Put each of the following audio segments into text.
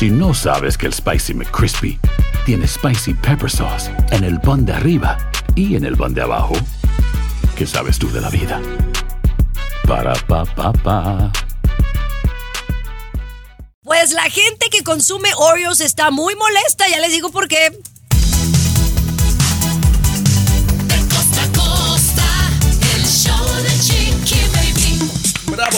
si no sabes que el Spicy McCrispy tiene Spicy Pepper Sauce en el pan de arriba y en el pan de abajo, ¿qué sabes tú de la vida? Para, pa, pa, pa. Pues la gente que consume Oreos está muy molesta, ya les digo por qué.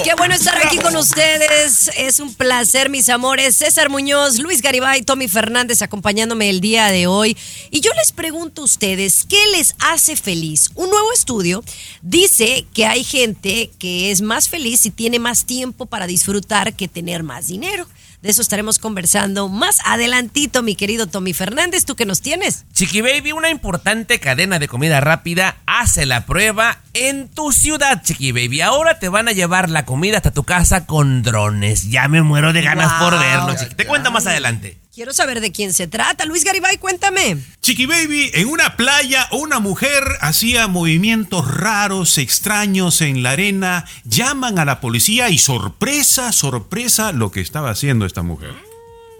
Qué bueno estar aquí con ustedes. Es un placer, mis amores. César Muñoz, Luis Garibay, Tommy Fernández acompañándome el día de hoy. Y yo les pregunto a ustedes, ¿qué les hace feliz? Un nuevo estudio dice que hay gente que es más feliz y tiene más tiempo para disfrutar que tener más dinero. De eso estaremos conversando más adelantito, mi querido Tommy Fernández. ¿Tú qué nos tienes? Chiqui Baby, una importante cadena de comida rápida hace la prueba en tu ciudad, Chiqui Baby. Ahora te van a llevar la comida hasta tu casa con drones. Ya me muero de ganas por verlo, Chiqui. Te cuento más adelante. Quiero saber de quién se trata. Luis Garibay, cuéntame. Chiqui Baby, en una playa, una mujer hacía movimientos raros, extraños en la arena. Llaman a la policía y sorpresa, sorpresa lo que estaba haciendo esta mujer.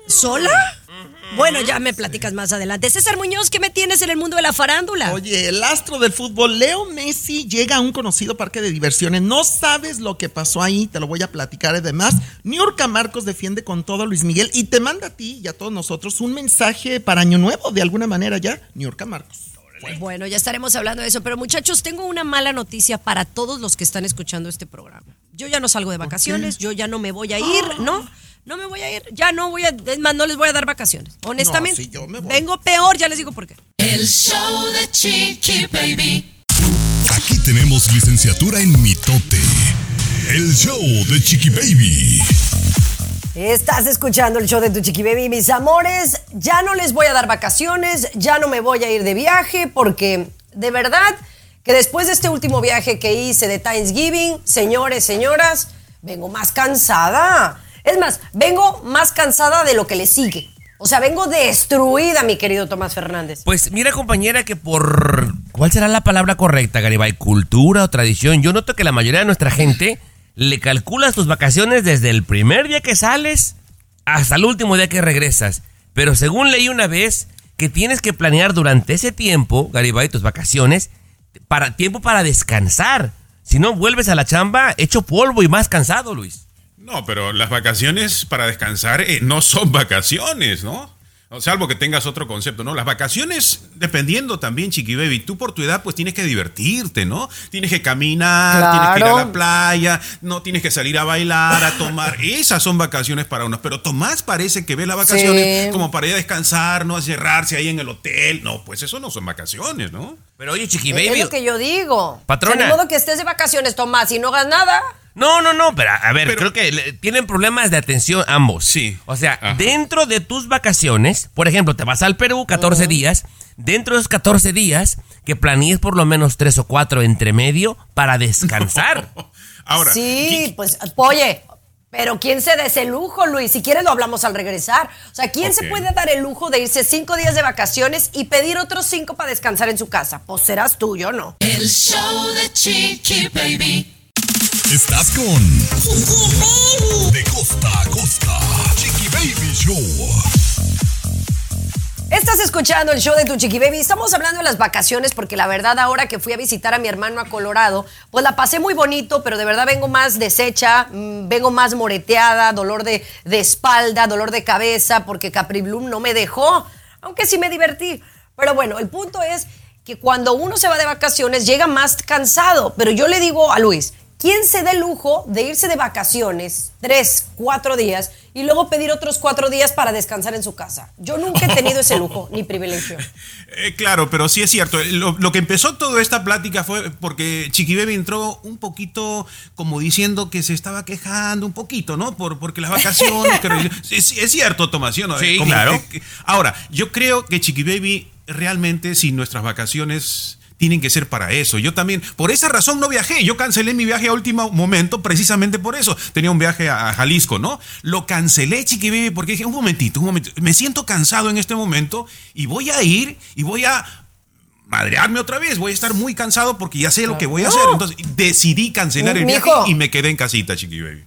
¿Sola? Bueno, ya me platicas más adelante. César Muñoz, ¿qué me tienes en el mundo de la farándula? Oye, el astro del fútbol, Leo Messi, llega a un conocido parque de diversiones. No sabes lo que pasó ahí, te lo voy a platicar. Además, Niurka Marcos defiende con todo a Luis Miguel y te manda a ti y a todos nosotros un mensaje para Año Nuevo, de alguna manera ya, Niurka Marcos. Bueno, ya estaremos hablando de eso, pero muchachos, tengo una mala noticia para todos los que están escuchando este programa. Yo ya no salgo de vacaciones, yo ya no me voy a ir, ¿no? No me voy a ir, ya no voy a, es más, no les voy a dar vacaciones, honestamente. sí, yo me voy. Vengo peor, ya les digo por qué. El show de Chiqui Baby. Aquí tenemos licenciatura en mitote. El show de Chiqui Baby. Estás escuchando el show de tu chiqui baby, mis amores. Ya no les voy a dar vacaciones, ya no me voy a ir de viaje porque de verdad que después de este último viaje que hice de Thanksgiving, señores, señoras, vengo más cansada. Es más, vengo más cansada de lo que le sigue. O sea, vengo destruida, mi querido Tomás Fernández. Pues mira, compañera, que por. ¿Cuál será la palabra correcta, Garibay? ¿Cultura o tradición? Yo noto que la mayoría de nuestra gente le calculas tus vacaciones desde el primer día que sales hasta el último día que regresas. Pero según leí una vez que tienes que planear durante ese tiempo, Garibay, tus vacaciones, para tiempo para descansar. Si no, vuelves a la chamba hecho polvo y más cansado, Luis. No, pero las vacaciones para descansar eh, no son vacaciones, ¿no? O salvo que tengas otro concepto, ¿no? Las vacaciones, dependiendo también, Chiqui Baby, tú por tu edad pues tienes que divertirte, ¿no? Tienes que caminar, tienes que ir a la playa, no tienes que salir a bailar, a tomar. Esas son vacaciones para unos. Pero Tomás parece que ve las vacaciones Sí. como para ir a descansar, ¿no? A cerrarse ahí en el hotel. No, pues eso no son vacaciones, ¿no? Pero oye, Chiqui es Baby. lo que yo digo. Patrona. De modo que estés de vacaciones, Tomás, y no hagas nada. No, no, no, pero a ver, Pero- creo que le- tienen problemas de atención ambos. Sí. O sea, Ajá. dentro de tus vacaciones, por ejemplo, te vas al Perú 14 días, dentro de esos 14 días, que planees por lo menos 3 o 4 entre medio para descansar. Ahora, Sí, ¿qui- pues, oye, pero ¿quién se da ese lujo, Luis? Si quieres lo hablamos al regresar. O sea, ¿quién se puede dar el lujo de irse cinco días de vacaciones y pedir otros cinco para descansar en su casa? Pues serás tú, yo no. El show de Chiqui Baby. Estás con De costa a costa. Chiqui Baby Show. Estás escuchando el show de tu chiqui baby. Estamos hablando de las vacaciones porque la verdad ahora que fui a visitar a mi hermano a Colorado, pues la pasé muy bonito, pero de verdad vengo más deshecha, mm, vengo más moreteada, dolor de, de espalda, dolor de cabeza, porque Capri Bloom no me dejó, aunque sí me divertí. Pero bueno, el punto es que cuando uno se va de vacaciones llega más cansado, pero yo le digo a Luis, ¿quién se da el lujo de irse de vacaciones tres, cuatro días y luego pedir otros cuatro días para descansar en su casa? Yo nunca he tenido ese lujo ni privilegio. Eh, claro, pero sí es cierto. Lo, lo que empezó toda esta plática fue porque Chiqui Baby entró un poquito como diciendo que se estaba quejando un poquito, ¿no? Por, porque las vacaciones. que- sí, sí, es cierto, Tomás, ¿sí o no? Sí, Como claro. ahora, yo creo que Chiqui Baby realmente, si nuestras vacaciones tienen que ser para eso. Yo también, por esa razón no viajé. Yo cancelé mi viaje a último momento precisamente por eso. Tenía un viaje a Jalisco, ¿no? Lo cancelé, Chiqui Baby, porque dije, un momentito, un momentito. Me siento cansado en este momento y voy a ir y voy a madrearme otra vez. Voy a estar muy cansado porque ya sé lo que voy a hacer. Entonces decidí cancelar el viaje y me quedé en casita, Chiqui Baby.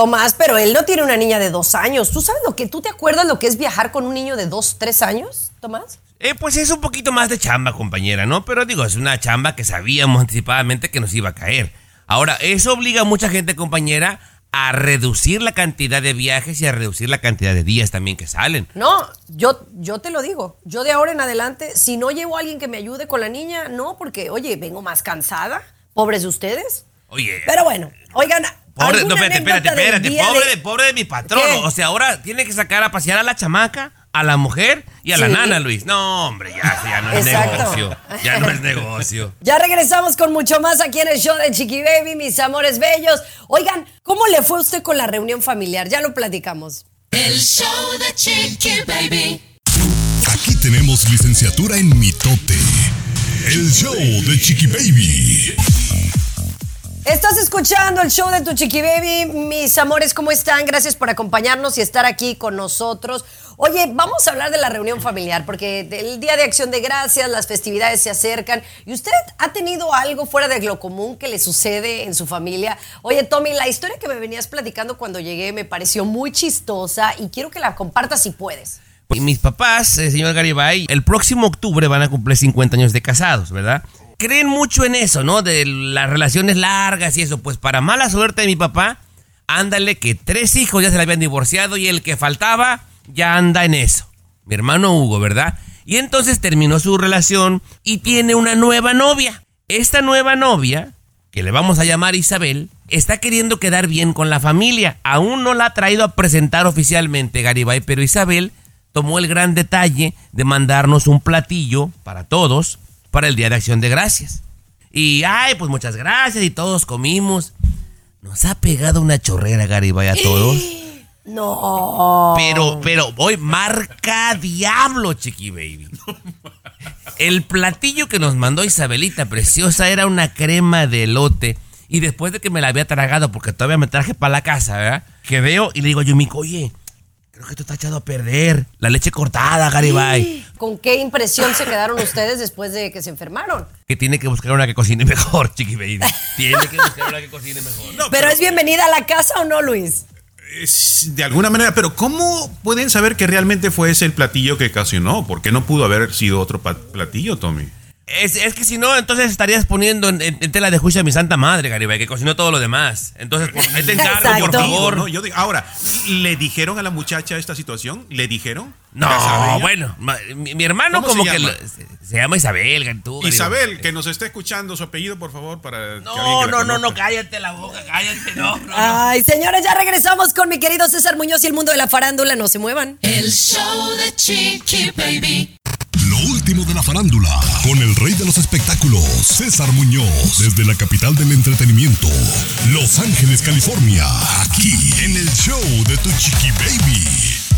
Tomás, pero él no tiene una niña de dos años. ¿Tú sabes lo que, tú te acuerdas lo que es viajar con un niño de dos, tres años, Tomás? Eh, pues es un poquito más de chamba, compañera, ¿no? Pero digo, es una chamba que sabíamos anticipadamente que nos iba a caer. Ahora, eso obliga a mucha gente, compañera, a reducir la cantidad de viajes y a reducir la cantidad de días también que salen. No, yo, yo te lo digo. Yo de ahora en adelante, si no llevo a alguien que me ayude con la niña, no, porque, oye, vengo más cansada. Pobres de ustedes. Oye. Pero bueno, oigan. Pobre, no, ¿alguna espérate, espérate, espérate. Pobre de- pobre de mi patrón. ¿Qué? O sea, ahora tiene que sacar a pasear a la chamaca, a la mujer y a la nana, Luis. No, hombre, ya, ya no es Exacto. negocio. Ya no es negocio. Ya regresamos con mucho más aquí en el show de Chiqui Baby, mis amores bellos. Oigan, ¿cómo le fue a usted con la reunión familiar? Ya lo platicamos. El show de Chiqui Baby. Aquí tenemos licenciatura en mitote. El show de Chiqui Baby. Estás escuchando el show de tu Chiqui Baby. Mis amores, ¿cómo están? Gracias por acompañarnos y estar aquí con nosotros. Oye, vamos a hablar de la reunión familiar, porque el Día de Acción de Gracias, las festividades se acercan. ¿Y usted ha tenido algo fuera de lo común que le sucede en su familia? Oye, Tommy, la historia que me venías platicando cuando llegué me pareció muy chistosa y quiero que la compartas si puedes. Y mis papás, eh, señor Garibay, el próximo octubre van a cumplir 50 años de casados, ¿verdad? Creen mucho en eso, ¿no? De las relaciones largas y eso. Pues para mala suerte de mi papá, ándale que tres hijos ya se le habían divorciado y el que faltaba ya anda en eso. Mi hermano Hugo, ¿verdad? Y entonces terminó su relación y tiene una nueva novia. Esta nueva novia, que le vamos a llamar Isabel, está queriendo quedar bien con la familia. Aún no la ha traído a presentar oficialmente, Garibay, pero Isabel tomó el gran detalle de mandarnos un platillo para todos para el Día de Acción de Gracias. Y, ay, pues muchas gracias y todos comimos. Nos ha pegado una chorrera, Garibay, a todos. No. Pero, pero, hoy marca diablo, chiqui baby. El platillo que nos mandó Isabelita Preciosa era una crema de elote. Y después de que me la había tragado, porque todavía me traje para la casa, ¿verdad? Que veo y le digo a Yumiko, oye, creo que esto está echado a perder. La leche cortada, Garibay. ¿Con qué impresión se quedaron ustedes después de que se enfermaron? Que tiene que buscar una que cocine mejor, chiqui baby. Tiene que buscar una que cocine mejor. ¿Pero es bienvenida a la casa o no, Luis? Es de alguna manera, pero ¿cómo pueden saber que realmente fue ese el platillo que ocasionó? ¿Por qué no pudo haber sido otro platillo, Tommy? Es, es que si no, entonces estarías poniendo en, en- en tela de juicio a mi santa madre, Garibay, que cocinó todo lo demás. Entonces, pues, ahí te encargo, por favor. No, yo digo- ahora, ¿le dijeron a la muchacha esta situación? ¿Le dijeron? No, bueno, mi, mi hermano ¿Cómo como se que lo- se, se llama Isabel, tú, Garibay. Isabel, que nos esté escuchando su apellido, por favor, para No, que no, no, no, cállate la boca, cállate, no, no, no. Ay, señores, ya regresamos con mi querido César Muñoz y el mundo de la farándula. No se muevan. El show de Chiqui Baby. Lo último de la farándula, con el rey de los espectáculos, César Muñoz, desde la capital del entretenimiento, Los Ángeles, California, aquí en el show de Tu Chiqui Baby.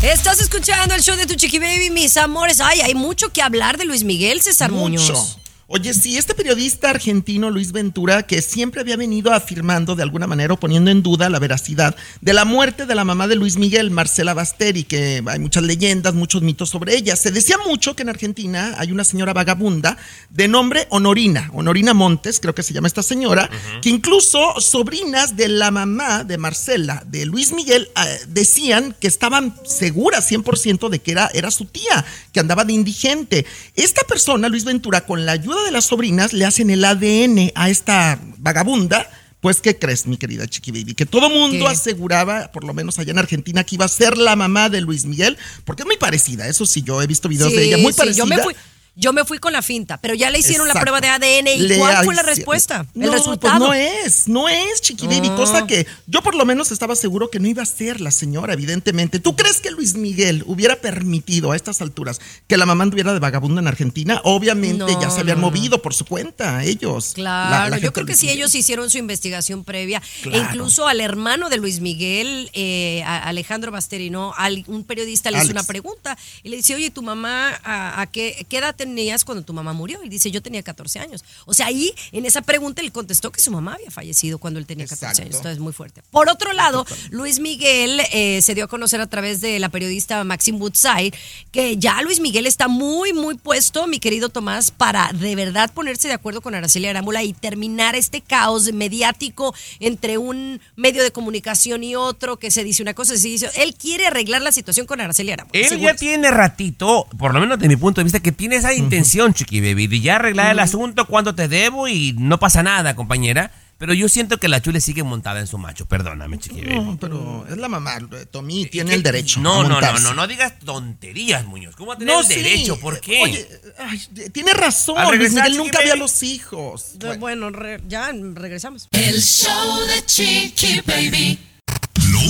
Estás escuchando el show de tu Chiqui Baby, mis amores. Ay, hay mucho que hablar de Luis Miguel, César Mucho. Muñoz. Oye, sí, este periodista argentino Luis Ventura, que siempre había venido afirmando de alguna manera o poniendo en duda la veracidad de la muerte de la mamá de Luis Miguel, Marcela Basteri, que hay muchas leyendas, muchos mitos sobre ella. Se decía mucho que en Argentina hay una señora vagabunda de nombre Honorina, Honorina Montes, creo que se llama esta señora, que incluso sobrinas de la mamá de Marcela, de Luis Miguel, eh, decían que estaban seguras 100% de que era, era su tía, que andaba de indigente. Esta persona, Luis Ventura, con la ayuda de las sobrinas, le hacen el ADN a esta vagabunda. Pues, ¿qué crees, mi querida Chiqui Baby? Que todo mundo ¿Qué? aseguraba, por lo menos allá en Argentina, que iba a ser la mamá de Luis Miguel, porque es muy parecida. Eso sí, yo he visto videos de ella muy sí, parecida. Yo me, fui, yo me fui con la finta, pero ya le hicieron la prueba de ADN. ¿Y Le cuál fue la respuesta? No, el pues resultado. no es, no es, Chiqui Baby, cosa que yo por lo menos estaba seguro que no iba a ser la señora, evidentemente. ¿Tú crees que Luis Miguel hubiera permitido a estas alturas que la mamá anduviera de vagabunda en Argentina? Obviamente No, ya se habían no, movido por su cuenta, ellos. Claro, La- la yo creo que sí, Miguel. ellos hicieron su investigación previa. E Claro. incluso al hermano de Luis Miguel, eh, Alejandro Basterino, al- un periodista le hizo una pregunta y le dice, oye, ¿tu mamá a, a qué, qué edad tenías cuando tu mamá murió? Y dice, yo tenía 14 años. O sea, ahí en esa pregunta él contestó que su mamá había fallecido cuando él tenía 14 años. Entonces, muy fuerte. Por otro lado, Luis Miguel eh, se dio a conocer a través de la periodista Maxine Woodside que ya Luis Miguel está muy, muy puesto, mi querido Tomás, para de verdad ponerse de acuerdo con Araceli Arámbula y terminar este caos mediático entre un medio de comunicación y otro que se dice una cosa y se dice. Él quiere arreglar la situación con Araceli Arámbula. Él seguro. ya tiene ratito, por lo menos de mi punto de vista, que tiene esa intención, Chiqui Baby, de ya arreglar el asunto cuando te debo y no pasa nada, compañera. Pero yo siento que la chule sigue montada en su macho. Perdóname, Chiqui Baby. No, pero es la mamá, Tommy, tiene el derecho. No, a no, no, no, no digas tonterías, Muñoz. ¿Cómo va a tener el sí. derecho? ¿Por qué? Oye, ay, tiene razón. Luis regresar, Miguel nunca vio a los hijos. Eh, Bueno, re- ya regresamos. El show de Chiqui Baby.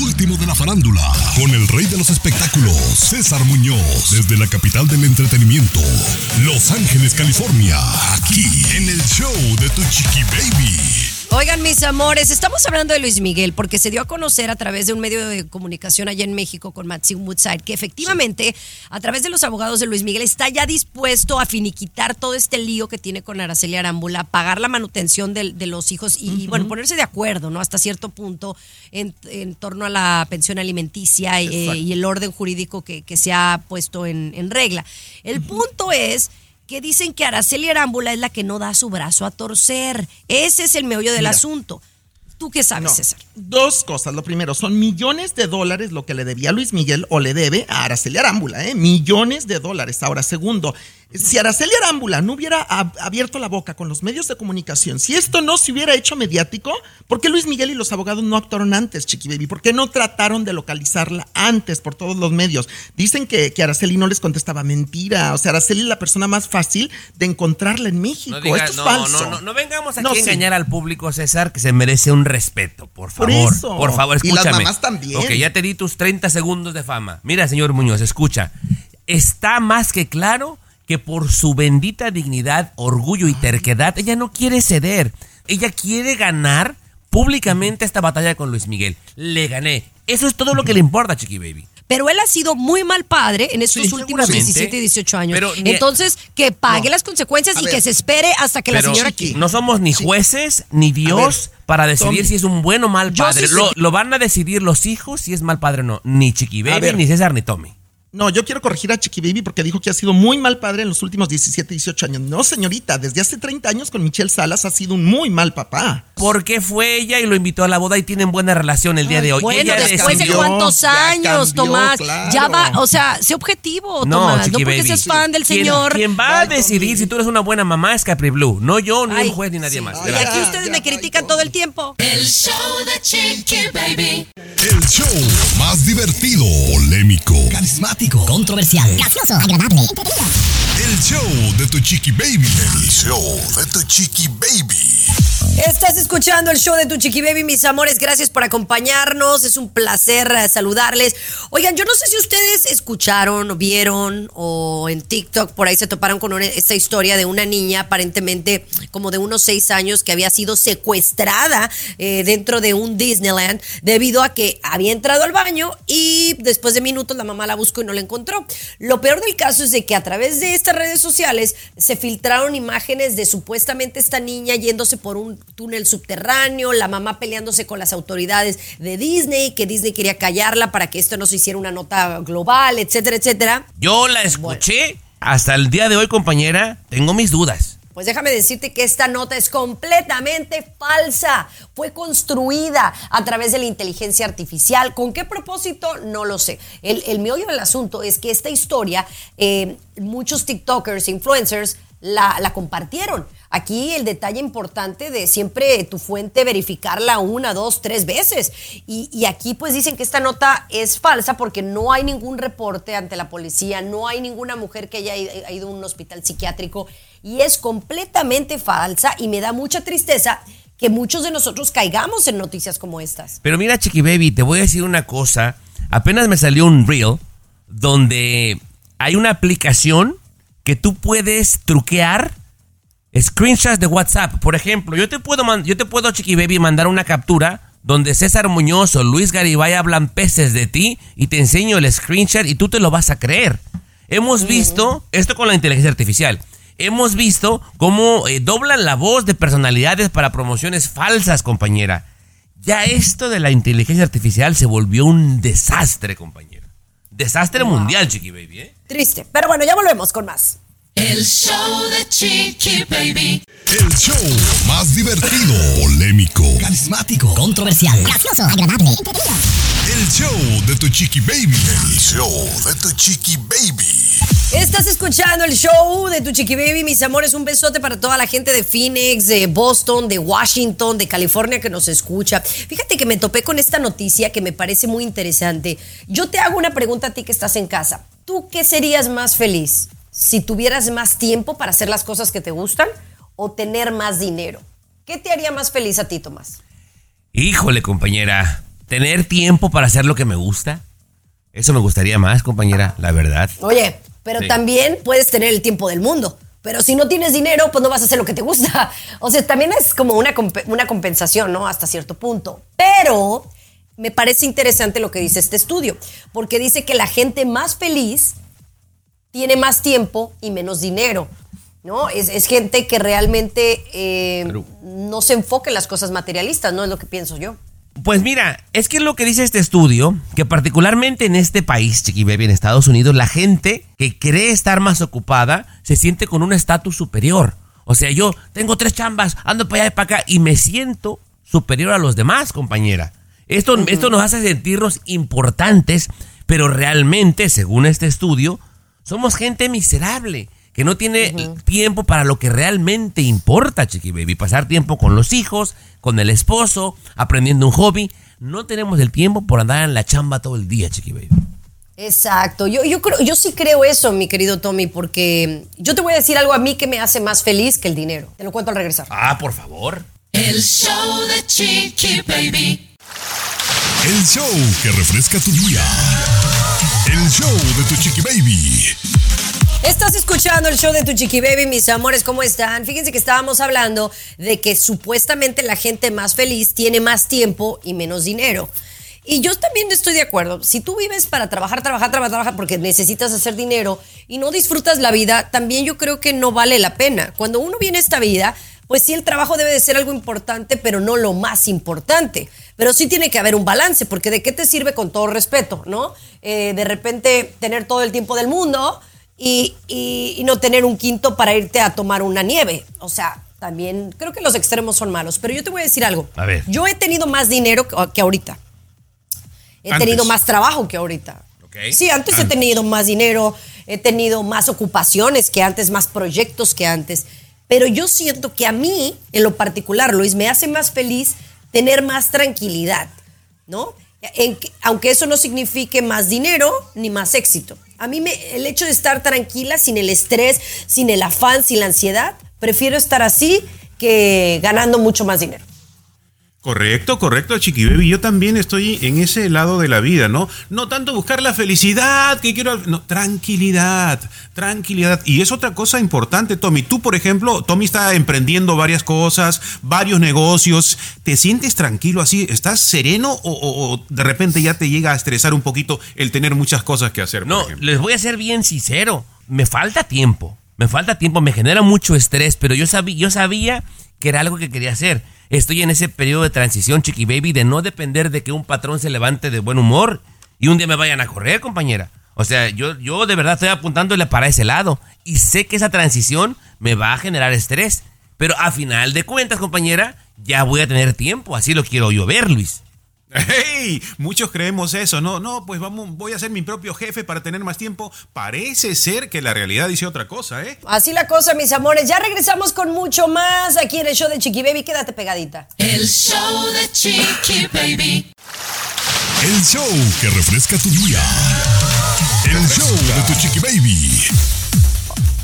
Último de la farándula, con el rey de los espectáculos, César Muñoz, desde la capital del entretenimiento, Los Ángeles, California, aquí en el show de Tu Chiqui Baby. Oigan, mis amores, estamos hablando de Luis Miguel porque se dio a conocer a través de un medio de comunicación allá en México con Maxine Woodside que efectivamente, a través de los abogados de Luis Miguel, está ya dispuesto a finiquitar todo este lío que tiene con Araceli Arámbula, pagar la manutención de, los hijos y, bueno, ponerse de acuerdo, ¿no? Hasta cierto punto en, en torno a la pensión alimenticia eh, y el orden jurídico que, que se ha puesto en, en regla. El punto es que dicen que Araceli Arámbula es la que no da su brazo a torcer. Ese es el meollo del Mira. asunto. ¿Tú qué sabes, No, César? Dos cosas. Lo primero, son millones de dólares lo que le debía Luis Miguel o le debe a Araceli Arámbula, ¿eh? Millones de dólares. Ahora, segundo, si Araceli Arámbula no hubiera ab- abierto la boca con los medios de comunicación, si esto no se hubiera hecho mediático, ¿por qué Luis Miguel y los abogados no actuaron antes, Chiqui Baby? ¿Por qué no trataron de localizarla antes por todos los medios? Dicen que, que Araceli no les contestaba mentira. O sea, Araceli es la persona más fácil de encontrarla en México. No, diga- esto es no, falso. no, no, no vengamos aquí a sí. engañar al público, César, que se merece un respeto, por Por favor. eso. Por favor, Y las escúchame. mamás también. Ok, ya te di tus 30 segundos de fama. Mira, señor Muñoz, escucha. Está más que claro que por su bendita dignidad, orgullo y terquedad, ella no quiere ceder. Ella quiere ganar públicamente esta batalla con Luis Miguel. Le gané. Eso es todo lo que le importa, Chiqui Baby. Pero él ha sido muy mal padre en estos Sí, últimos seguramente. 17 y 18 años. Pero Entonces, que pague No. las consecuencias y que se espere hasta que la señora Chiqui, no somos ni jueces ni Dios ver, para decidir Tommy. si es un buen o mal padre. sí lo, lo van a decidir los hijos si es mal padre o no. Ni Chiqui Baby, ni César, ni Tommy. No, yo quiero corregir a Chiqui Baby porque dijo que ha sido muy mal padre en los últimos 17, 18 años. No, señorita, desde hace 30 años con Michelle Salas ha sido un muy mal papá. Porque fue ella y lo invitó a la boda y tienen buena relación el día de hoy. Bueno, ella después de cuántos ya años, cambió, Tomás. claro. Ya va, o sea, sé objetivo, No, Tomás. No Chiqui porque Baby. seas fan del señor. Quien va a decidir si tú eres una buena mamá es Capri Blue. No yo, ni Ay, un juez, ni nadie sí. más. Y aquí ustedes ya, me critican todo el tiempo. El show de Chiqui Baby. El show más divertido, polémico, carismático, controversial, gracioso, agradable, entretenido. El show de Tu Chiqui Baby. El show de Tu Chiqui Baby. Estás escuchando el show de Tu Chiqui Baby, mis amores. Gracias por acompañarnos. Es un placer eh, saludarles. Oigan, yo no sé si ustedes escucharon o vieron o en TikTok por ahí se toparon con una- esta historia de una niña aparentemente como de unos seis años que había sido secuestrada eh, dentro de un Disneyland debido a que había entrado al baño y después de minutos la mamá la buscó y no la encontró. Lo peor del caso es de que a través de estas redes sociales se filtraron imágenes de supuestamente esta niña yéndose por un túnel subterráneo, la mamá peleándose con las autoridades de Disney, que Disney quería callarla para que esto no se hiciera una nota global, etcétera, etcétera. Yo la escuché. Hasta el día de hoy, compañera, tengo mis dudas. Pues déjame decirte que esta nota es completamente falsa. Fue construida a través de la inteligencia artificial. ¿Con qué propósito? No lo sé. El, el meollo del asunto es que esta historia, eh, muchos TikTokers, influencers, la, compartieron. Aquí el detalle importante de siempre tu fuente verificarla una, dos, tres veces. Y, aquí pues dicen que esta nota es falsa porque no hay ningún reporte ante la policía, no hay ninguna mujer que haya ido a un hospital psiquiátrico y es completamente falsa y me da mucha tristeza que muchos de nosotros caigamos en noticias como estas. Pero mira, Chiqui Baby, te voy a decir una cosa. Apenas me salió un reel donde hay una aplicación que tú puedes truquear screenshots de WhatsApp. Por ejemplo, yo te puedo, yo te puedo Chiqui Baby, mandar una captura donde César Muñoz o Luis Garibay hablan peces de ti y te enseño el screenshot y tú te lo vas a creer. Hemos visto, esto con la inteligencia artificial, hemos visto cómo eh, doblan la voz de personalidades para promociones falsas, compañera. Ya esto de la inteligencia artificial se volvió un desastre, compañera. Desastre mundial, Chiqui Baby, ¿eh? Triste. Pero bueno, ya volvemos con más. El show de Chiqui Baby. El show más divertido, polémico, Carismático. Controversial. Gracioso. Agradable. Entretenido. El show de tu chiqui baby. El show de tu chiqui baby. Estás escuchando el show de tu Chiqui Baby, mis amores. Un besote para toda la gente de Phoenix, de Boston, de Washington, de California que nos escucha. Fíjate que me topé con esta noticia que me parece muy interesante. Yo te hago una pregunta a ti que estás en casa. ¿Tú qué serías más feliz? Si tuvieras más tiempo para hacer las cosas que te gustan o tener más dinero. ¿Qué te haría más feliz a ti, Tomás? Híjole, compañera, tener tiempo para hacer lo que me gusta. Eso me gustaría más, compañera, la verdad. Oye, pero Sí. también puedes tener el tiempo del mundo. Pero si no tienes dinero, pues no vas a hacer lo que te gusta. O sea, también es como una, comp- una compensación, ¿no? Hasta cierto punto. Pero me parece interesante lo que dice este estudio, porque dice que la gente más feliz tiene más tiempo y menos dinero. ¿No? Es, es gente que realmente eh, no se enfoca en las cosas materialistas, no es lo que pienso yo. Pues mira, es que lo que dice este estudio, que particularmente en este país, Chiqui Baby, en Estados Unidos, la gente que cree estar más ocupada se siente con un estatus superior. O sea, yo tengo tres chambas, ando para allá y para acá y me siento superior a los demás, compañera. Esto, esto nos hace sentirnos importantes, pero realmente, según este estudio, somos gente miserable que no tiene tiempo para lo que realmente importa, Chiqui Baby. Pasar tiempo con los hijos, con el esposo, aprendiendo un hobby. No tenemos el tiempo por andar en la chamba todo el día, Chiqui Baby. Exacto, yo, yo, creo, yo sí creo eso, mi querido Tommy, porque yo te voy a decir algo a mí que me hace más feliz que el dinero. Te lo cuento al regresar. Ah, por favor. El show de Chiqui Baby. El show que refresca tu día. El show de tu chiqui baby. Estás escuchando el show de tu Chiqui Baby, mis amores, ¿cómo están? Fíjense que estábamos hablando de que supuestamente la gente más feliz tiene más tiempo y menos dinero. Y yo también estoy de acuerdo. Si tú vives para trabajar, trabajar, trabajar, trabajar porque necesitas hacer dinero y no disfrutas la vida, también yo creo que no vale la pena. Cuando uno viene a esta vida, pues sí, el trabajo debe de ser algo importante, pero no lo más importante. Pero sí tiene que haber un balance, porque ¿de qué te sirve con todo respeto, no? Eh, de repente tener todo el tiempo del mundo y, y- y no tener un quinto para irte a tomar una nieve. O sea, también creo que los extremos son malos. Pero yo te voy a decir algo. A ver. Yo he tenido más dinero que, ahorita. He Antes. tenido más trabajo que ahorita. Ok. Sí, antes he Antes. tenido más dinero, he tenido más ocupaciones que antes, más proyectos que antes. Pero yo siento que a mí, en lo particular, Luis, me hace más feliz tener más tranquilidad, ¿no? En que- aunque eso no signifique más dinero ni más éxito. A mí me, el hecho de estar tranquila, sin el estrés, sin el afán, sin la ansiedad, prefiero estar así que ganando mucho más dinero. Correcto, correcto, Chiqui Baby. Yo también estoy en ese lado de la vida, ¿no? No tanto buscar la felicidad que quiero. No, tranquilidad, tranquilidad. Y es otra cosa importante, Tommy. Tú, por ejemplo, Tommy está emprendiendo varias cosas, varios negocios. ¿Te sientes tranquilo así? ¿Estás sereno o, o- o de repente ya te llega a estresar un poquito el tener muchas cosas que hacer? No, les voy a ser bien sincero. Me falta tiempo. Me falta tiempo, me genera mucho estrés, pero yo, sabí, yo sabía que era algo que quería hacer. Estoy en ese periodo de transición, Chiqui Baby, de no depender de que un patrón se levante de buen humor y un día me vayan a correr, compañera. O sea, yo, yo de verdad estoy apuntándole para ese lado y sé que esa transición me va a generar estrés. Pero a final de cuentas, compañera, ya voy a tener tiempo. Así lo quiero yo ver, Luis. ¡Hey! Muchos creemos eso, ¿no? No, pues vamos, voy a ser mi propio jefe para tener más tiempo. Parece ser que la realidad dice otra cosa, ¿eh? Así la cosa, mis amores. Ya regresamos con mucho más aquí en el show de Chiqui Baby. Quédate pegadita. El show de Chiqui Baby. El show que refresca tu día. El show de tu chiqui baby.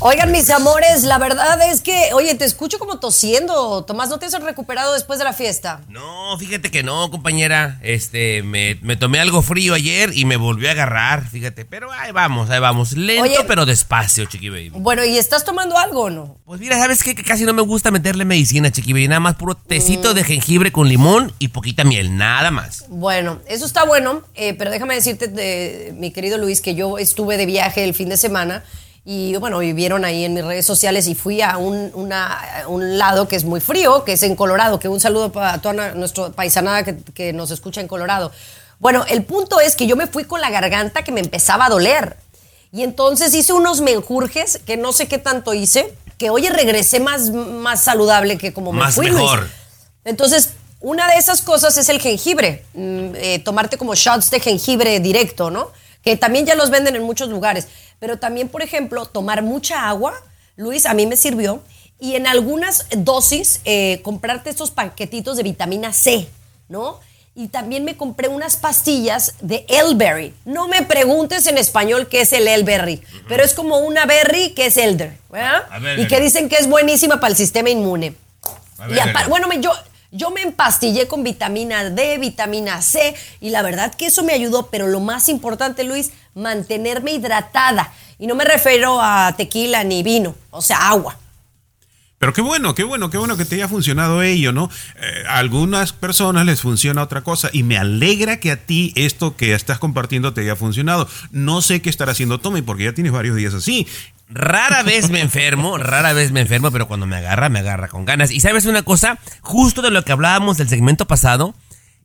Oigan, mis amores, la verdad es que, oye, te escucho como tosiendo. Tomás, ¿no te has recuperado después de la fiesta? No, fíjate que no, compañera. Este, me, me tomé algo frío ayer y me volvió a agarrar, fíjate. Pero ahí vamos, ahí vamos. Lento, Oye. pero despacio, chiqui baby. Bueno, ¿y estás tomando algo o no? Pues mira, ¿sabes qué? Que casi no me gusta meterle medicina, chiqui baby. Nada más puro tecito de jengibre con limón y poquita miel, nada más. Bueno, eso está bueno, eh, pero déjame decirte, de- mi querido Luis, que yo estuve de viaje el fin de semana y bueno, vivieron ahí en mis redes sociales y fui a un, una- a un lado que es muy frío, que es en Colorado, que un saludo para toda nuestra paisanada que, que nos escucha en Colorado. Bueno, el punto es que yo me fui con la garganta que me empezaba a doler. Y entonces hice unos menjurjes que no sé qué tanto hice, que oye regresé más, más saludable que como me Más fui. Luis. mejor. Entonces, una de esas cosas es el jengibre, mm, eh, tomarte como shots de jengibre directo, ¿no? Que también ya los venden en muchos lugares. Pero también, por ejemplo, tomar mucha agua, Luis, a mí me sirvió. Y en algunas dosis, eh, comprarte estos paquetitos de vitamina C, ¿no? Y también me compré unas pastillas de elberry. No me preguntes en español qué es el elberry, pero es como una berry que es elder, ¿verdad? Ver, y que dicen que es buenísima para el sistema inmune. A Y ver, ver. bueno, me- yo, yo me empastillé con vitamina D, vitamina C, y la verdad que eso me ayudó, pero lo más importante, Luis, mantenerme hidratada. Y no me refiero a tequila ni vino, o sea, agua. Pero qué bueno, qué bueno, qué bueno que te haya funcionado ello, ¿no? Eh, a algunas personas les funciona otra cosa y me alegra que a ti esto que estás compartiendo te haya funcionado. No sé qué estará haciendo Tommy porque ya tienes varios días así. Rara vez me enfermo, rara vez me enfermo, pero cuando me agarra, me agarra con ganas. Y sabes una cosa, justo de lo que hablábamos del segmento pasado,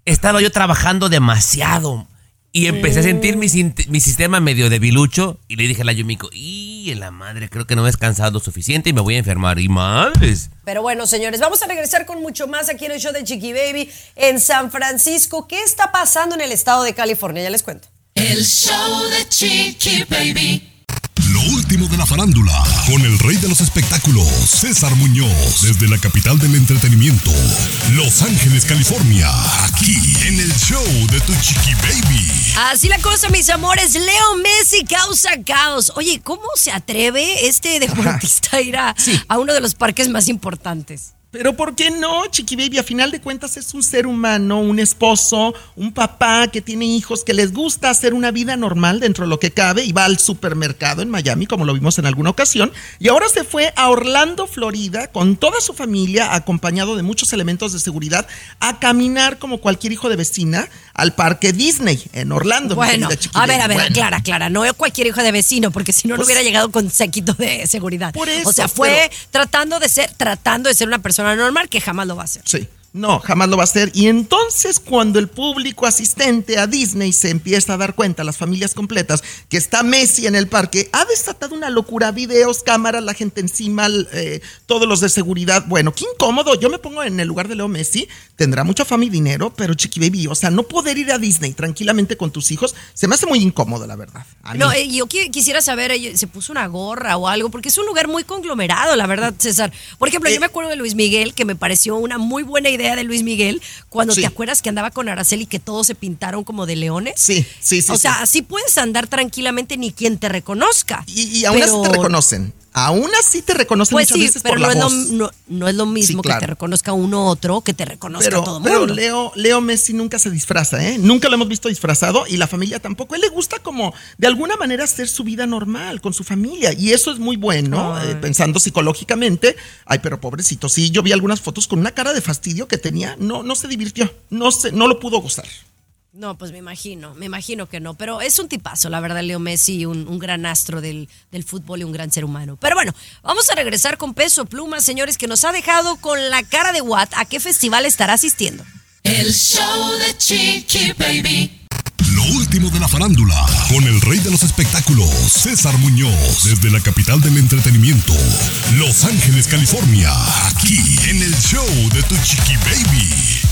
estaba yo trabajando demasiado y empecé a sentir mi, mi sistema medio debilucho y le dije a la Yumiko, y en la madre, creo que no he descansado lo suficiente y me voy a enfermar. Y madres. Pero bueno, señores, vamos a regresar con mucho más aquí en el show de Chiqui Baby en San Francisco. ¿Qué está pasando en el estado de California? Ya les cuento. El show de Chiqui Baby. Último de la farándula, con el rey de los espectáculos, César Muñoz, desde la capital del entretenimiento, Los Ángeles, California, aquí en el show de Tu Chiqui Baby. Así la cosa, mis amores. Leo Messi causa caos. Oye, ¿cómo se atreve este deportista a ir a, a uno de los parques más importantes? Pero ¿por qué no, Chiqui Baby? A final de cuentas es un ser humano, un esposo, un papá que tiene hijos, que les gusta hacer una vida normal dentro de lo que cabe y va al supermercado en Miami, como lo vimos en alguna ocasión. Y ahora se fue a Orlando, Florida, con toda su familia, acompañado de muchos elementos de seguridad, a caminar como cualquier hijo de vecina al parque Disney en Orlando. Bueno, a ver, a ver, Bueno. Clara, Clara, no cualquier hijo de vecino, porque si no, no Pues- hubiera llegado con séquito de seguridad. Por eso, o sea, fue pero- tratando de ser, tratando de ser una persona normal que jamás lo va a hacer. Sí. No, jamás lo va a hacer. Y entonces cuando el público asistente a Disney se empieza a dar cuenta, las familias completas, que está Messi en el parque, ha desatado una locura, videos, cámaras, la gente encima, eh, todos los de seguridad. Bueno, qué incómodo. Yo me pongo en el lugar de Leo Messi, tendrá mucha fama y dinero, pero chiqui baby, o sea, no poder ir a Disney tranquilamente con tus hijos, se me hace muy incómodo, la verdad. No, eh, yo qui- quisiera saber, eh, se puso una gorra o algo, porque es un lugar muy conglomerado, la verdad, César. Por ejemplo, yo Eh. me acuerdo de Luis Miguel, que me pareció una muy buena idea de Luis Miguel, cuando Sí. te acuerdas que andaba con Araceli que todos se pintaron como de leones. Sí, sí, sí, O sí. sea, así puedes andar tranquilamente ni quien te reconozca. Y, y aún así te reconocen. Aún así te reconocen Pues muchas sí, veces pero por no la es, lo, voz. no, no es lo mismo que claro. te reconozca uno otro que te reconozca Pero, todo el pero mundo. Leo, Leo Messi nunca se disfraza, ¿eh? Nunca lo hemos visto disfrazado y la familia tampoco. él le gusta como, de alguna manera, hacer su vida normal con su familia. Y eso es muy bueno, eh, pensando psicológicamente. Ay, pero pobrecito, sí, yo vi algunas fotos con una cara de fastidio que tenía. No, no se divirtió. No, se, no lo pudo gozar. No, pues me imagino, me imagino que no, pero es un tipazo, la verdad, Leo Messi, un, un gran astro del, del fútbol y un gran ser humano. Pero bueno, vamos a regresar con Peso Pluma, señores, que nos ha dejado con la cara de Watt. ¿A qué festival estará asistiendo? El show de Chiqui Baby. Lo último de la farándula, con el rey de los espectáculos, César Muñoz, desde la capital del entretenimiento, Los Ángeles, California, aquí en el show de Tu Chiqui Baby.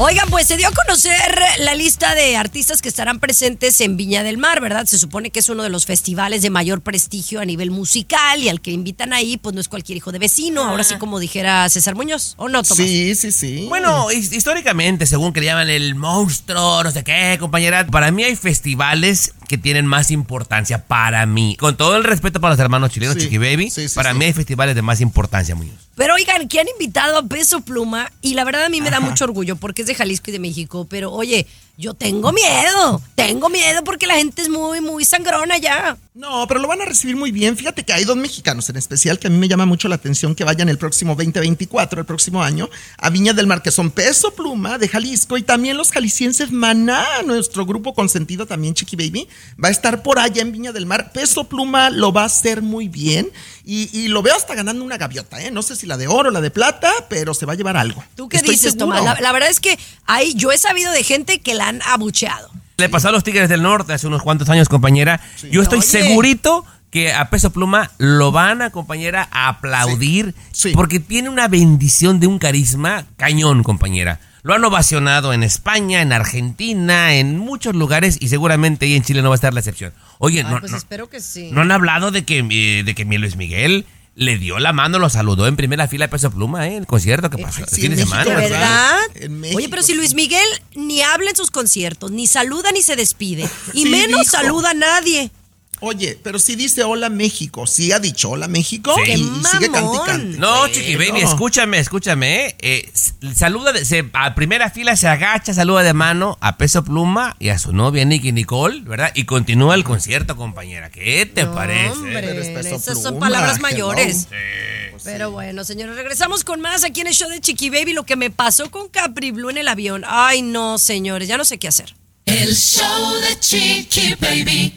Oigan, pues se dio a conocer la lista de artistas que estarán presentes en Viña del Mar, ¿verdad? Se supone que es uno de los festivales de mayor prestigio a nivel musical y al que invitan ahí, pues no es cualquier hijo de vecino, ahora sí como dijera César Muñoz, ¿o no, Tomás? Sí, sí, sí. Bueno, his- históricamente, según que le llaman el monstruo, no sé qué, compañera, para mí hay festivales que tienen más importancia para mí. Con todo el respeto para los hermanos chilenos, Sí, Chiqui Baby, sí, sí, para sí. mí hay festivales de más importancia, Muñoz. Pero oigan, que han invitado a Peso Pluma y la verdad a mí me da mucho orgullo porque es de Jalisco y de México, pero oye, yo tengo miedo, tengo miedo porque la gente es muy, muy sangrona ya. No, pero lo van a recibir muy bien. Fíjate que hay dos mexicanos en especial que a mí me llama mucho la atención que vayan el próximo 2024, el próximo año, a Viña del Mar, que son Peso Pluma de Jalisco y también los jaliscienses Maná, nuestro grupo consentido también, Chiqui Baby, va a estar por allá en Viña del Mar. Peso Pluma lo va a hacer muy bien y, y lo veo hasta ganando una gaviota, ¿eh? No sé si la de oro o la de plata, pero se va a llevar algo. ¿Tú qué Estoy dices. Tomás? La, la verdad es que ahí yo he sabido de gente que la han abucheado. Le pasó a los Tigres del Norte hace unos cuantos años, compañera. Yo estoy Oye. segurito que a Peso Pluma lo van a, compañera, a aplaudir Sí, sí. porque tiene una bendición de un carisma cañón, compañera. Lo han ovacionado en España, en Argentina, en muchos lugares y seguramente ahí en Chile no va a estar la excepción. Oye, Ay, no, pues no- espero que sí. no han hablado de que, eh, de que mi Luis Miguel le dio la mano, lo saludó en primera fila a Peso Pluma, ¿eh? El concierto que pasó el sí, fin de semana. ¿De verdad? En México, Oye, pero si. Luis Miguel ni habla en sus conciertos, ni saluda ni se despide, y Sí, menos dijo. saluda a nadie. Oye, pero si dice hola México, sí ha dicho hola México Sí. y, y ¡Qué sigue mamón! cante y cante. No. Chiqui Baby, escúchame, escúchame. ¿eh? Eh, saluda, de- se, a primera fila se agacha, saluda de mano a Peso Pluma y a su novia Nicky Nicole, ¿verdad? Y continúa el concierto, compañera. ¿Qué te parece? Hombre, Peso esas son palabras mayores. Pero bueno, señores, regresamos con más aquí en el show de Chiqui Baby. Lo que me pasó con Capri Blue en el avión. Ay, no, señores, ya no sé qué hacer. El show de Chiqui Baby.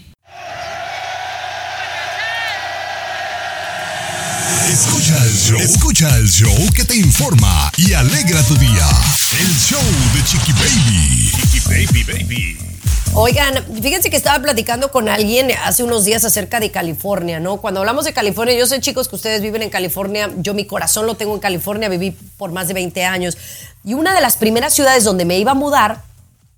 Escucha el show. Escucha el show que te informa y alegra tu día. El show de Chiqui Baby. Chiqui Baby, baby. Oigan, fíjense que estaba platicando con alguien hace unos días acerca de California, ¿no? Cuando hablamos de California, yo sé chicos que ustedes viven en California, yo mi corazón lo tengo en California, viví por más de 20 años. Y una de las primeras ciudades donde me iba a mudar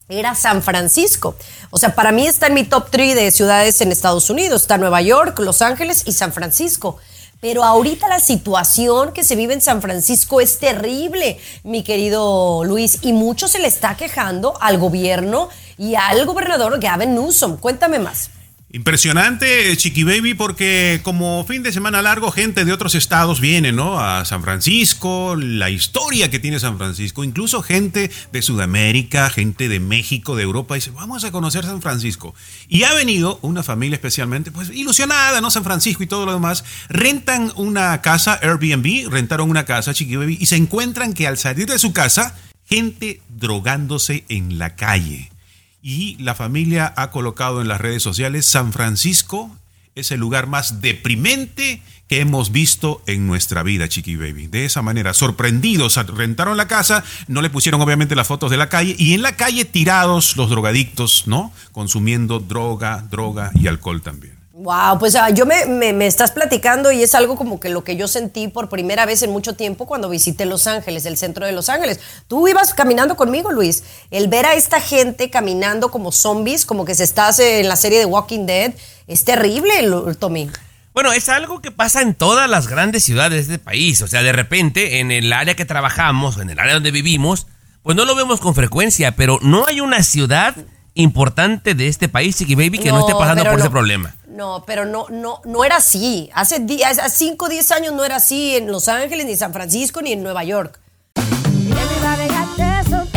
era San Francisco. O sea, para mí está en mi top 3 de ciudades en Estados Unidos. Está Nueva York, Los Ángeles y San Francisco. Pero ahorita la situación que se vive en San Francisco es terrible, mi querido Luis, y mucho se le está quejando al gobierno y al gobernador Gavin Newsom. Cuéntame más. Impresionante, Chiqui Baby, porque como fin de semana largo, gente de otros estados viene, ¿no? A San Francisco, la historia que tiene San Francisco, incluso gente de Sudamérica, gente de México, de Europa, dice, vamos a conocer San Francisco. Y ha venido una familia especialmente, pues ilusionada, ¿no? San Francisco y todo lo demás. Rentan una casa, Airbnb, rentaron una casa, Chiqui Baby, y se encuentran que al salir de su casa, gente drogándose en la calle. Y la familia ha colocado en las redes sociales San Francisco es el lugar más deprimente que hemos visto en nuestra vida, Chiqui Baby. De esa manera, sorprendidos, rentaron la casa, no le pusieron obviamente las fotos de la calle y en la calle tirados los drogadictos, ¿no? Consumiendo droga, droga y alcohol también. Wow, pues ah, yo me, me- me estás platicando y es algo como que lo que yo sentí por primera vez en mucho tiempo cuando visité Los Ángeles, el centro de Los Ángeles. Tú ibas caminando conmigo, Luis. El ver a esta gente caminando como zombies, como que se está hace en la serie de Walking Dead, es terrible, Tommy. Bueno, es algo que pasa en todas las grandes ciudades de este país. O sea, de repente, en el área que trabajamos, en el área donde vivimos, pues no lo vemos con frecuencia, pero no hay una ciudad importante de este país, Chiqui Baby, que no, esté pasando por ese problema. No, pero no, no, no era así. Hace, di- hace 5 o 10 años no era así en Los Ángeles, ni San Francisco, ni en Nueva York.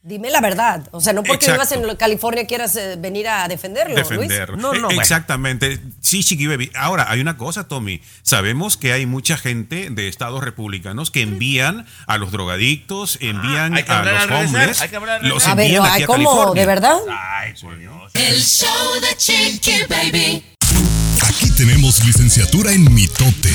Dime la verdad. O sea, no porque Exacto. vivas en California quieras eh, venir a defenderlo, defender. Luis. No, no, Eh, bueno. Exactamente. Sí, Chiqui Baby. Ahora, hay una cosa, Tommy. Sabemos que hay mucha gente de estados republicanos que envían a los drogadictos, envían hay que a los hombres, hay que hablar los. A ver, envían ay, aquí a ¿cómo? California. ¿De verdad? Ay, por Dios. El show de Chiqui Baby. Aquí tenemos licenciatura en mitote.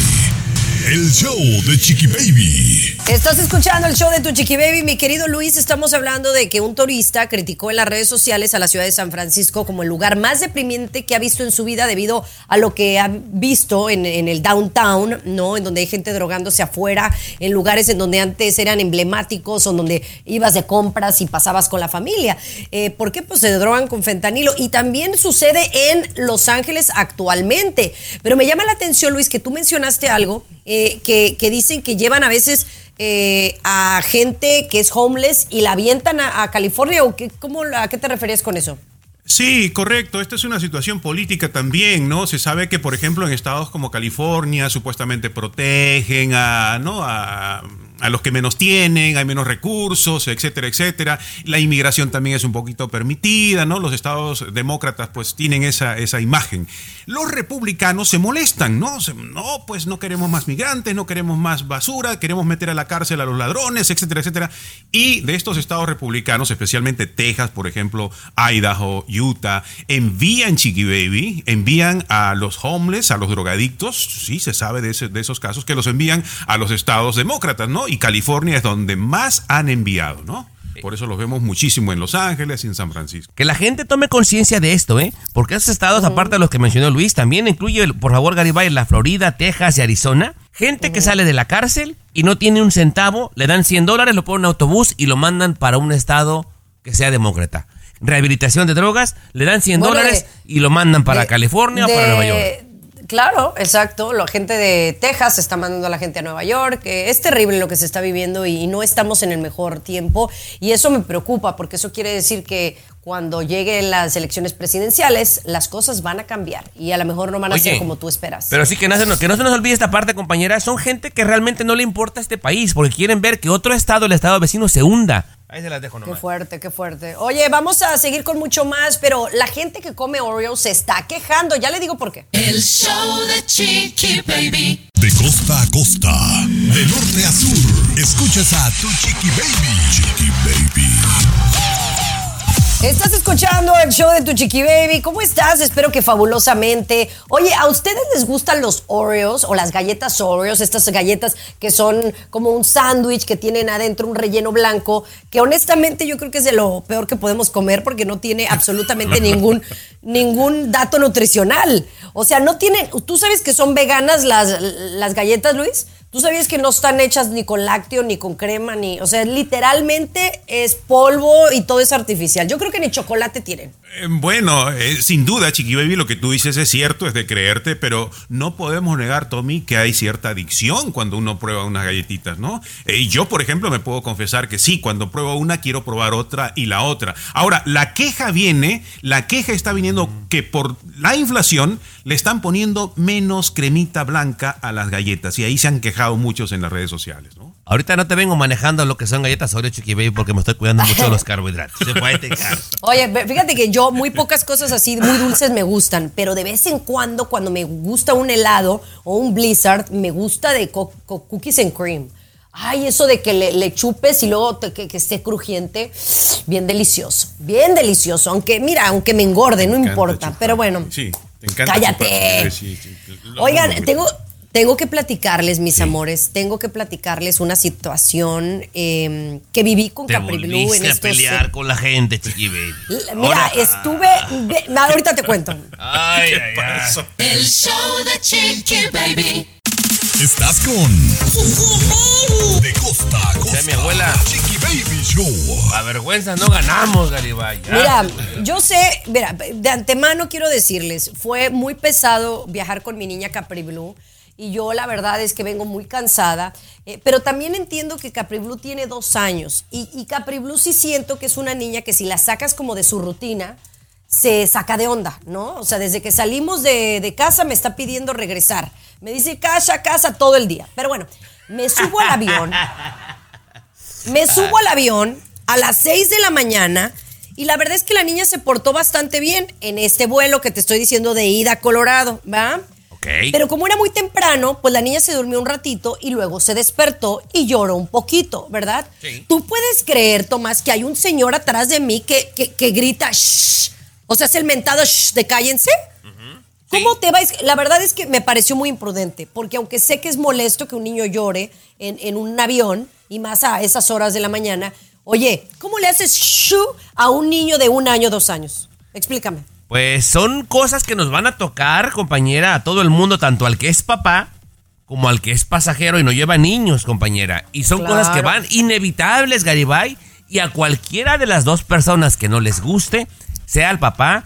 El show de Chiqui Baby. Estás escuchando el show de tu Chiqui Baby, mi querido Luis. Estamos hablando de que un turista criticó en las redes sociales a la ciudad de San Francisco como el lugar más deprimente que ha visto en su vida debido a lo que ha visto en, en el downtown, ¿no? En donde hay gente drogándose afuera, en lugares en donde antes eran emblemáticos, o donde ibas de compras y pasabas con la familia. Eh, ¿Por qué? Pues se drogan con fentanilo. Y también sucede en Los Ángeles actualmente. Pero me llama la atención, Luis, que tú mencionaste algo que, que dicen que llevan a veces eh, a gente que es homeless y la avientan a, a California. ¿O qué, cómo, ¿A qué te referías con eso? Sí, correcto. Esta es una situación política también, ¿no? Se sabe que, por ejemplo, en estados como California supuestamente protegen a, ¿no? a, a los que menos tienen, hay menos recursos, etcétera, etcétera. La inmigración también es un poquito permitida, ¿no? Los estados demócratas pues tienen esa, esa imagen. Los republicanos se molestan, ¿no? No, pues no queremos más migrantes, no queremos más basura, queremos meter a la cárcel a los ladrones, etcétera, etcétera. Y de estos estados republicanos, especialmente Texas, por ejemplo, Idaho, Utah, envían Chiqui Baby, envían a los homeless, a los drogadictos, sí, se sabe de esos casos, que los envían a los estados demócratas, ¿no? Y California es donde más han enviado, ¿no? Por eso los vemos muchísimo en Los Ángeles y en San Francisco. Que la gente tome conciencia de esto, ¿eh? Porque esos estados, aparte de los que mencionó Luis, también incluye, por favor, Garibay, la Florida, Texas y Arizona. Gente que sale de la cárcel y no tiene un centavo, le dan 100 dólares, lo ponen en un autobús y lo mandan para un estado que sea demócrata. Rehabilitación de drogas, le dan 100 Bueno, dólares de- y lo mandan para de- California o para Nueva York. Claro, exacto. La gente de Texas está mandando a la gente a Nueva York. Es terrible lo que se está viviendo y no estamos en el mejor tiempo. Y eso me preocupa porque eso quiere decir que cuando lleguen las elecciones presidenciales, las cosas van a cambiar y a lo mejor no van a Oye, ser como tú esperas. Pero sí que no, se nos, que no se nos olvide esta parte, compañera. Son gente que realmente no le importa este país porque quieren ver que otro estado, el estado vecino, se hunda. Ahí se las dejo Qué nomás. fuerte, qué fuerte. Oye, vamos a seguir con mucho más, pero la gente que come Oreos se está quejando. Ya le digo por qué. El show de Chiqui Baby. De costa a costa, de norte a sur, escuchas a tu Chiqui Baby. Chiqui Baby. Estás escuchando el show de tu chiqui baby. ¿Cómo estás? Espero que fabulosamente. Oye, ¿a ustedes les gustan los Oreos o las galletas Oreos? Estas galletas que son como un sándwich que tienen adentro un relleno blanco, que honestamente yo creo que es de lo peor que podemos comer porque no tiene absolutamente ningún, ningún dato nutricional. O sea, no tienen. ¿Tú sabes que son veganas las, las galletas, Luis? ¿Tú sabías que no están hechas ni con lácteo, ni con crema, ni. O sea, literalmente es polvo y todo es artificial. Yo creo que ni chocolate tienen. Eh, Bueno, eh, sin duda, Chiqui Baby, lo que tú dices es cierto, es de creerte, pero no podemos negar, Tommy, que hay cierta adicción cuando uno prueba unas galletitas, ¿no? Eh, yo, por ejemplo, me puedo confesar que sí, cuando pruebo una quiero probar otra y la otra. Ahora, la queja viene, la queja está viniendo que por la inflación le están poniendo menos cremita blanca a las galletas y ahí se han quejado muchos en las redes sociales, ¿no? Ahorita no te vengo manejando lo que son galletas Oreo Chiqui Baby porque me estoy cuidando mucho de los carbohidratos. Se puede tecar. Oye, fíjate que yo muy pocas cosas así muy dulces me gustan, pero de vez en cuando, cuando me gusta un helado o un blizzard, me gusta de co- co- cookies and cream. Ay, eso de que le, le chupes y luego te- que, que esté crujiente, bien delicioso, bien delicioso. Aunque, mira, aunque me engorde, no Me importa, chupar. pero bueno. Sí, te encanta Cállate. chupar. Sí, sí, sí. Lo- Oigan, lo- tengo, tengo que platicarles, mis amores, tengo que platicarles una situación eh, que viví con Te Capri Blue en volviste a estos... pelear con la gente, Chiqui Baby. Mira, Ahora- estuve. ve- ahorita te cuento. Ay, ay, ay. El show de Chiqui Baby. Estás con De costa a costa. mi abuela. Chiqui Baby Show. A vergüenza no ganamos, Garibay. Ya. Mira, yo sé, mira, de antemano quiero decirles, fue muy pesado viajar con mi niña Capri Blue. Y yo la verdad es que vengo muy cansada, eh, pero también entiendo que Capri Blue tiene dos años y, y Capri Blue sí siento que es una niña que si la sacas como de su rutina, se saca de onda, ¿no? O sea, desde que salimos de, casa me está pidiendo regresar. Me dice casa, casa todo el día. Pero bueno, me subo al avión. Me subo al avión a las 6 de la mañana y la verdad es que la niña se portó bastante bien en este vuelo que te estoy diciendo de ida a Colorado, ¿va? Pero como era muy temprano, pues la niña se durmió un ratito y luego se despertó y lloró un poquito, ¿verdad? Sí. Tú puedes creer, Tomás, que hay un señor atrás de mí que, que, que grita, shh. O sea, es el mentado shh de cállense. ¿Cómo te va? La verdad es que me pareció muy imprudente, porque aunque sé que es molesto que un niño llore en, en un avión, y más a esas horas de la mañana, oye, ¿cómo le haces shu a un niño de un año, dos años? Explícame. Pues son cosas que nos van a tocar, compañera, a todo el mundo, tanto al que es papá como al que es pasajero y no lleva niños, compañera. Y son Claro. cosas que van inevitables, Garibay, y a cualquiera de las dos personas que no les guste, sea el papá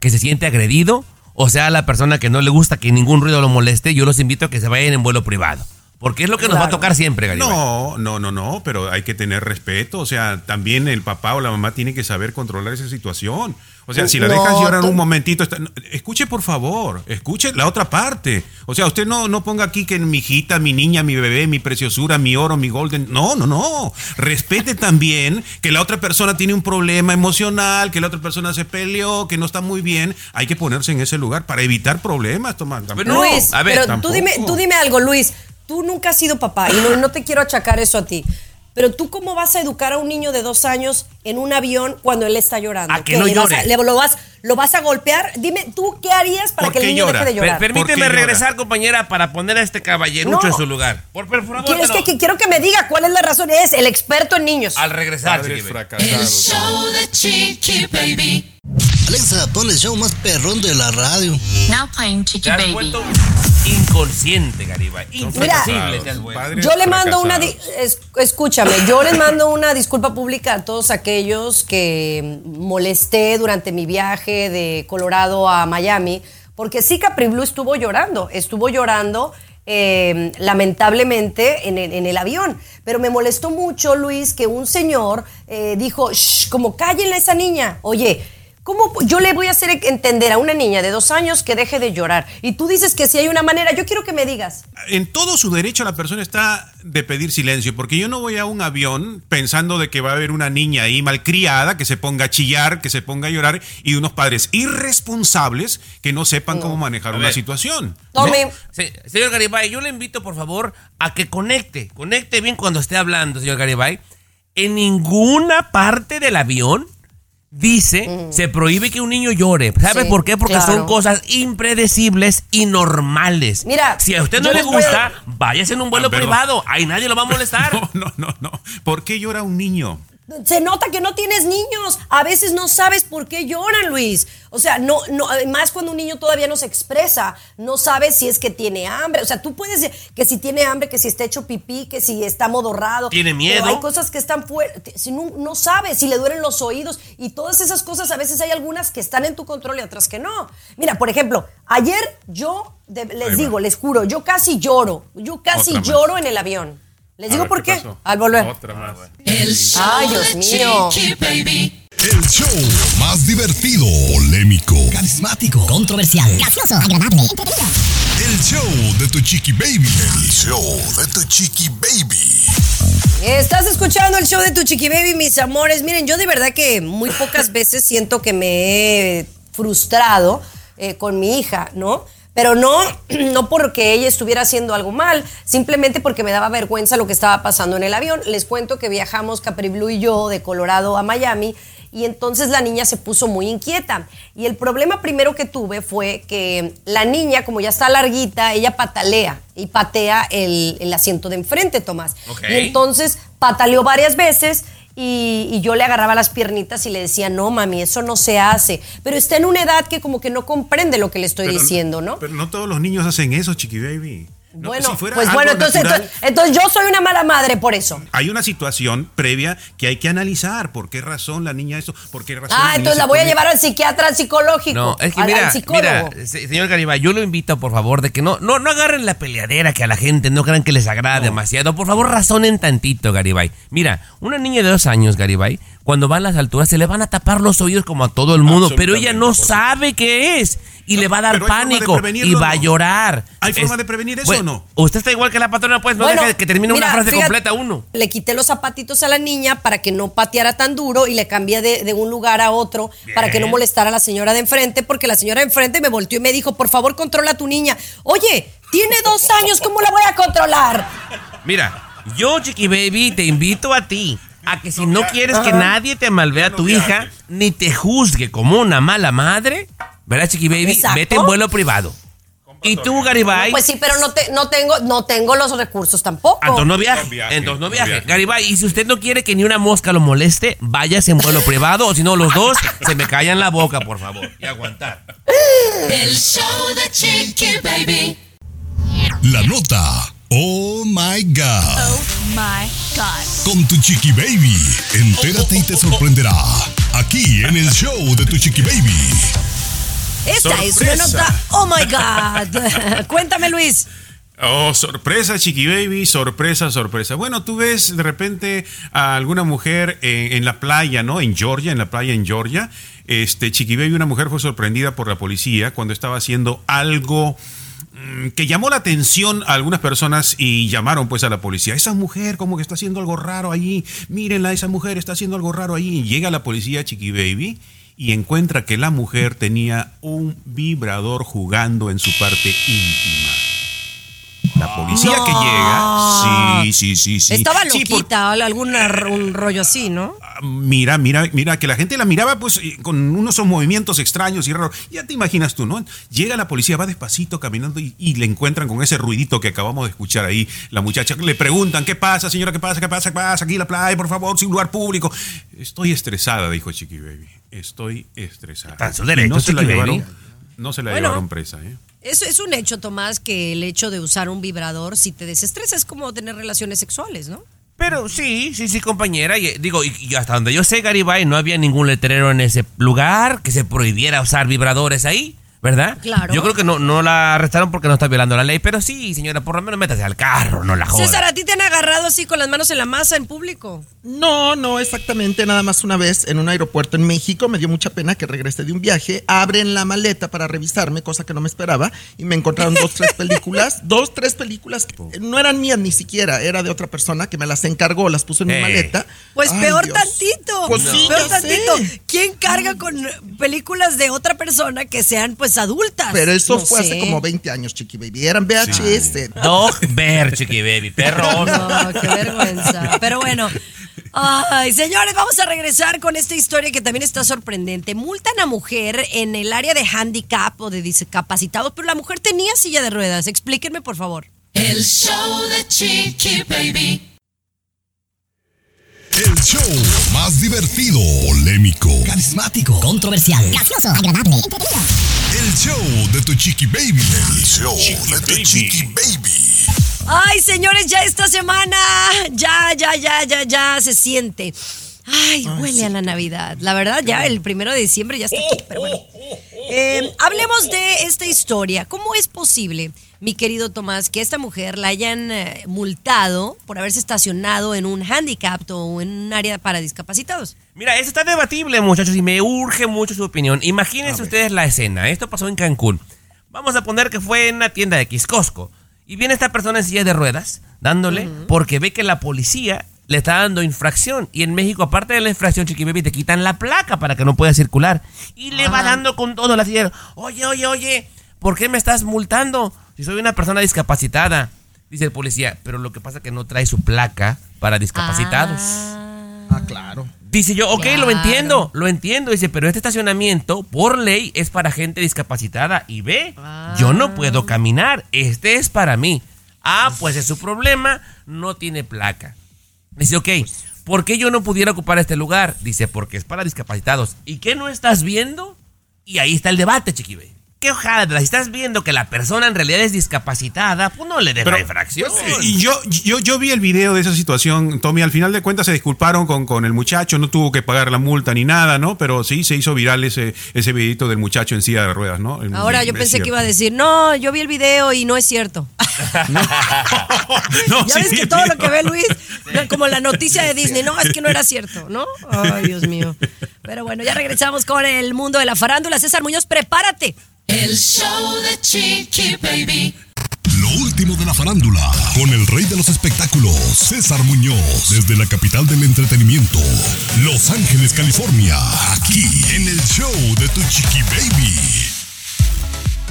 que se siente agredido o sea la persona que no le gusta que ningún ruido lo moleste, yo los invito a que se vayan en vuelo privado. Porque es lo que nos va a tocar siempre, Garibay. No, no, no, no, pero hay que tener respeto. O sea, también el papá o la mamá tiene que saber controlar esa situación. O sea, si la No, dejas llorar un momentito, está- no, escuche por favor, escuche la otra parte. O sea, usted no, no ponga aquí que mi hijita, mi niña, mi bebé, mi preciosura, mi oro, mi golden. No, no, no. Respete también que la otra persona tiene un problema emocional, que la otra persona se peleó, que no está muy bien. Hay que ponerse en ese lugar para evitar problemas, Tomás. Pero no, Luis, a ver, pero tú tampoco. dime, tú dime algo, Luis. Tú nunca has sido papá y no, no te quiero achacar eso a ti. Pero tú cómo vas a educar a un niño de dos años en un avión cuando él está llorando? A que ¿Qué, no le vas llore. a- le- lo, vas, ¿Lo vas a golpear? Dime, ¿tú qué harías para ¿Por que el niño llora? deje de Per- llorar? permíteme ¿Por qué llora? regresar, compañera, para poner a este caballerucho No. en su lugar. Por, por favor, ¿Quieres pero que, que- quiero que me diga cuál es la razón? Es el experto en niños. al regresar. El show de Chiqui Baby. Alexa, pon el show más perrón de la radio. Now playing Chiqui Baby. vuelto inconsciente, vuelto. Padres Yo le mando una, es- escúchame, yo les mando una disculpa pública a todos aquellos que molesté durante mi viaje de Colorado a Miami, porque sí Capri Blue estuvo llorando, estuvo llorando eh, lamentablemente en el, en el avión, pero me molestó mucho, Luis, que un señor eh, dijo, "Shh, como cállenle a esa niña, oye, ¿Cómo yo le voy a hacer entender a una niña de dos años que deje de llorar? Y tú dices que si hay una manera, yo quiero que me digas. en todo su derecho la persona está de pedir silencio, porque yo no voy a un avión pensando de que va a haber una niña ahí malcriada que se ponga a chillar, que se ponga a llorar y unos padres irresponsables que no sepan cómo manejar A una ver. situación. Tome. Se- señor Garibay, yo le invito, por favor, a que conecte. Conecte bien cuando esté hablando, señor Garibay. En ninguna parte del avión dice se prohíbe que un niño llore. ¿Sabe Sí, por qué? Porque claro. son cosas impredecibles y normales. Mira, si a usted no le gusta, váyase en un vuelo Ah, privado. Ahí nadie lo va a molestar. No, no, no, no. ¿Por qué llora un niño? Se nota que no tienes niños. A veces no sabes por qué lloran, Luis. O sea, no, no, más cuando un niño todavía no se expresa, no sabes si es que tiene hambre. O sea, tú puedes decir que si tiene hambre, que si está hecho pipí, que si está modorrado. ¿Tiene miedo? Pero hay cosas que están fuera. Si no, no sabes si le duelen los oídos y todas esas cosas, a veces hay algunas que están en tu control y otras que no. Mira, por ejemplo, ayer yo de- les digo, les juro, yo casi lloro. Yo casi Otra más. lloro en el avión. Les digo ver, por qué. Al volver. Otra más. El show Ay, Dios de mío. Chiqui Baby. El show más divertido, polémico. Carismático, controversial, gracioso, agradable, entretenido. El show de tu chiqui baby. El show de tu chiqui baby. Estás escuchando el show de tu Chiqui Baby, mis amores. Miren, yo de verdad que muy pocas veces siento que me he frustrado eh, con mi hija, ¿no? Pero no, no porque ella estuviera haciendo algo mal, simplemente porque me daba vergüenza lo que estaba pasando en el avión. Les cuento que viajamos Capri Blue y yo de Colorado a Miami y entonces la niña se puso muy inquieta. Y el problema primero que tuve fue que la niña, como ya está larguita, ella patalea y patea el, el asiento de enfrente, Tomás. Y entonces pataleó varias veces y, y yo le agarraba las piernitas y le decía, no, mami, eso no se hace. Pero está en una edad que como que no comprende lo que le estoy Pero- diciendo, ¿no? Pero no todos los niños hacen eso, chiqui baby. No, bueno, si fuera pues bueno, entonces, natural, entonces, entonces yo soy una mala madre por eso. hay una situación previa que hay que analizar. ¿Por qué razón la niña eso? ¿Por qué razón Ah, entonces la voy a llevar al psiquiatra, al psicológico, No, es que al, mira, al psicólogo. mira, se- señor Garibay, yo lo invito, por favor, de que no, no, no agarren la peleadera que a la gente no crean que les agrada demasiado. Por favor, razonen tantito, Garibay. Mira, una niña de dos años, Garibay, cuando va a las alturas se le van a tapar los oídos como a todo el mundo, pero ella no sabe qué es. Y No, le va a dar pánico y va a ¿no? llorar. ¿Hay forma de prevenir eso Bueno, o no? Usted está igual que la patrona, pues no Bueno, deje que termine mira, una frase fíjate, completa uno. Le quité los zapatitos a la niña para que no pateara tan duro y le cambié de, de un lugar a otro para que no molestara a la señora de enfrente, porque la señora de enfrente me volteó y me dijo, por favor, controla a tu niña. Oye, tiene dos años, ¿cómo la voy a controlar? Mira, yo, Chiqui Baby, te invito a ti a que si no quieres que nadie te malvea a tu hija, ni te juzgue como una mala madre, ¿verdad, Chiqui Baby? Exacto. Vete en vuelo privado. Y tú, Garibay, Pues sí, pero no, te- no, tengo, no tengo los recursos tampoco. Entonces no viaje. No viaje, entonces no viaje. viaje. Garibay, y si usted no quiere que ni una mosca lo moleste, váyase en vuelo privado, o si no, los dos se me callan la boca, por favor. Y aguantar. El show de Chiqui Baby. La nota. Oh my God. My God. Con tu chiqui baby. Entérate y te sorprenderá. Aquí en el show de tu chiqui baby. Esta es una nota. Oh my God. Cuéntame, Luis. Oh, sorpresa, Chiqui Baby, sorpresa, sorpresa. Bueno, tú ves de repente a alguna mujer en, en la playa, ¿no? En Georgia, en la playa en Georgia. Este, Chiqui Baby, una mujer fue sorprendida por la policía cuando estaba haciendo algo mm, que llamó la atención a algunas personas y llamaron pues a la policía. Esa mujer como que está haciendo algo raro allí. Mírenla, esa mujer está haciendo algo raro allí. Y llega la policía, Chiqui Baby, y encuentra que la mujer tenía un vibrador jugando en su parte íntima. La policía que llega. Sí, sí, sí, sí. Estaba Sí, por- loquita, algún un rollo así, ¿no? Mira, mira, mira, que la gente la miraba pues con unos movimientos extraños y raros. Ya te imaginas tú, ¿no? Llega la policía, va despacito caminando y, y le encuentran con ese ruidito que acabamos de escuchar ahí. La muchacha le preguntan, ¿qué pasa, señora? ¿Qué pasa? ¿Qué pasa? ¿Qué pasa? Aquí la playa, por favor, sin lugar público. Estoy estresada, dijo Chiqui Baby. Estoy estresada. Su derecho, no se la llevaron, no se la Bueno. llevaron presa, ¿eh? Es, es un hecho, Tomás, que el hecho de usar un vibrador, si te desestresa, es como tener relaciones sexuales, ¿no? Pero sí, sí, sí, compañera. Y, digo, y, y hasta donde yo sé, Garibay, no había ningún letrero en ese lugar que se prohibiera usar vibradores ahí, ¿verdad? Claro. Yo creo que no, no la arrestaron porque no está violando la ley, pero sí, señora, por lo menos métase al carro, no la joda. César, ¿a ti te han agarrado así con las manos en la masa en público? No, no, exactamente. Nada más una vez en un aeropuerto en México me dio mucha pena que regresé de un viaje. Abren la maleta para revisarme, cosa que no me esperaba, y me encontraron dos, tres películas. dos, tres películas que no eran mías ni siquiera, era de otra persona que me las encargó, las puso en mi Eh. maleta. Pues Ay, peor Dios. tantito. Pues sí, peor ya sé. tantito. ¿Quién carga con películas de otra persona que sean pues adultas? Pero eso No fue sé. hace como 20 años, Chiqui Baby. Eran VHS. Dog Bear, chiqui baby, perro. No, qué vergüenza. Pero bueno. Ay, señores, vamos a regresar con esta historia que también está sorprendente. Multan a mujer en el área de handicap o de discapacitados, pero la mujer tenía silla de ruedas. Explíquenme, por favor. El show de Chiqui Baby. El show más divertido, polémico, Carismático. Controversial. Gracioso. Agradable. Entretenido. El show de tu chiqui baby. El show de tu chiqui baby. Ay, señores, ya esta semana, ya, ya, ya, ya, ya se siente. Ay, huele a la Navidad. La verdad, ya el primero de diciembre ya está aquí, pero bueno. Eh, hablemos de esta historia. ¿Cómo es posible, mi querido Tomás, que a esta mujer la hayan eh, multado por haberse estacionado en un handicap o en un área para discapacitados? Mira, esto está debatible, muchachos, y me urge mucho su opinión. Imagínense ustedes la escena. Esto pasó en Cancún. Vamos a poner que fue en una tienda de Quiscosco. Y viene esta persona en silla de ruedas, dándole, porque ve que la policía le está dando infracción. Y en México, aparte de la infracción, Chiqui Baby, te quitan la placa para que no pueda circular. Y le va dando con todo la silla. Oye, oye, oye, ¿por qué me estás multando? Si soy una persona discapacitada. Dice el policía, pero lo que pasa es que no trae su placa para discapacitados. Ah, claro. Dice yo, ok, Claro. lo entiendo, lo entiendo. Dice, pero este estacionamiento, por ley, es para gente discapacitada. Y ve, yo no puedo caminar. Este es para mí. Ah, pues es su problema, no tiene placa. Dice, ok, ¿por qué yo no pudiera ocupar este lugar? Dice, porque es para discapacitados. ¿Y qué no estás viendo? Y ahí está el debate, chiquibe. Qué hojada, si estás viendo que la persona en realidad es discapacitada, pues no le des la Pero, infracción. pues, y yo, yo, yo vi el video de esa situación, Tommy. Al final de cuentas se disculparon con, con el muchacho, no tuvo que pagar la multa ni nada, ¿no? Pero sí se hizo viral ese, ese videito del muchacho en silla de ruedas, ¿no? El- Ahora yo pensé que iba a decir, no, yo vi el video y no es cierto. No, ya sí ves que todo lo que ve Luis, como la noticia de Disney, no, es que no era cierto, ¿no? Ay, Dios mío. Pero bueno, ya regresamos con el mundo de la farándula. César Muñoz, prepárate. El show de Chiqui Baby. Lo último de la farándula, con el rey de los espectáculos, César Muñoz, desde la capital del entretenimiento, Los Ángeles, California, aquí en el show de tu chiqui baby.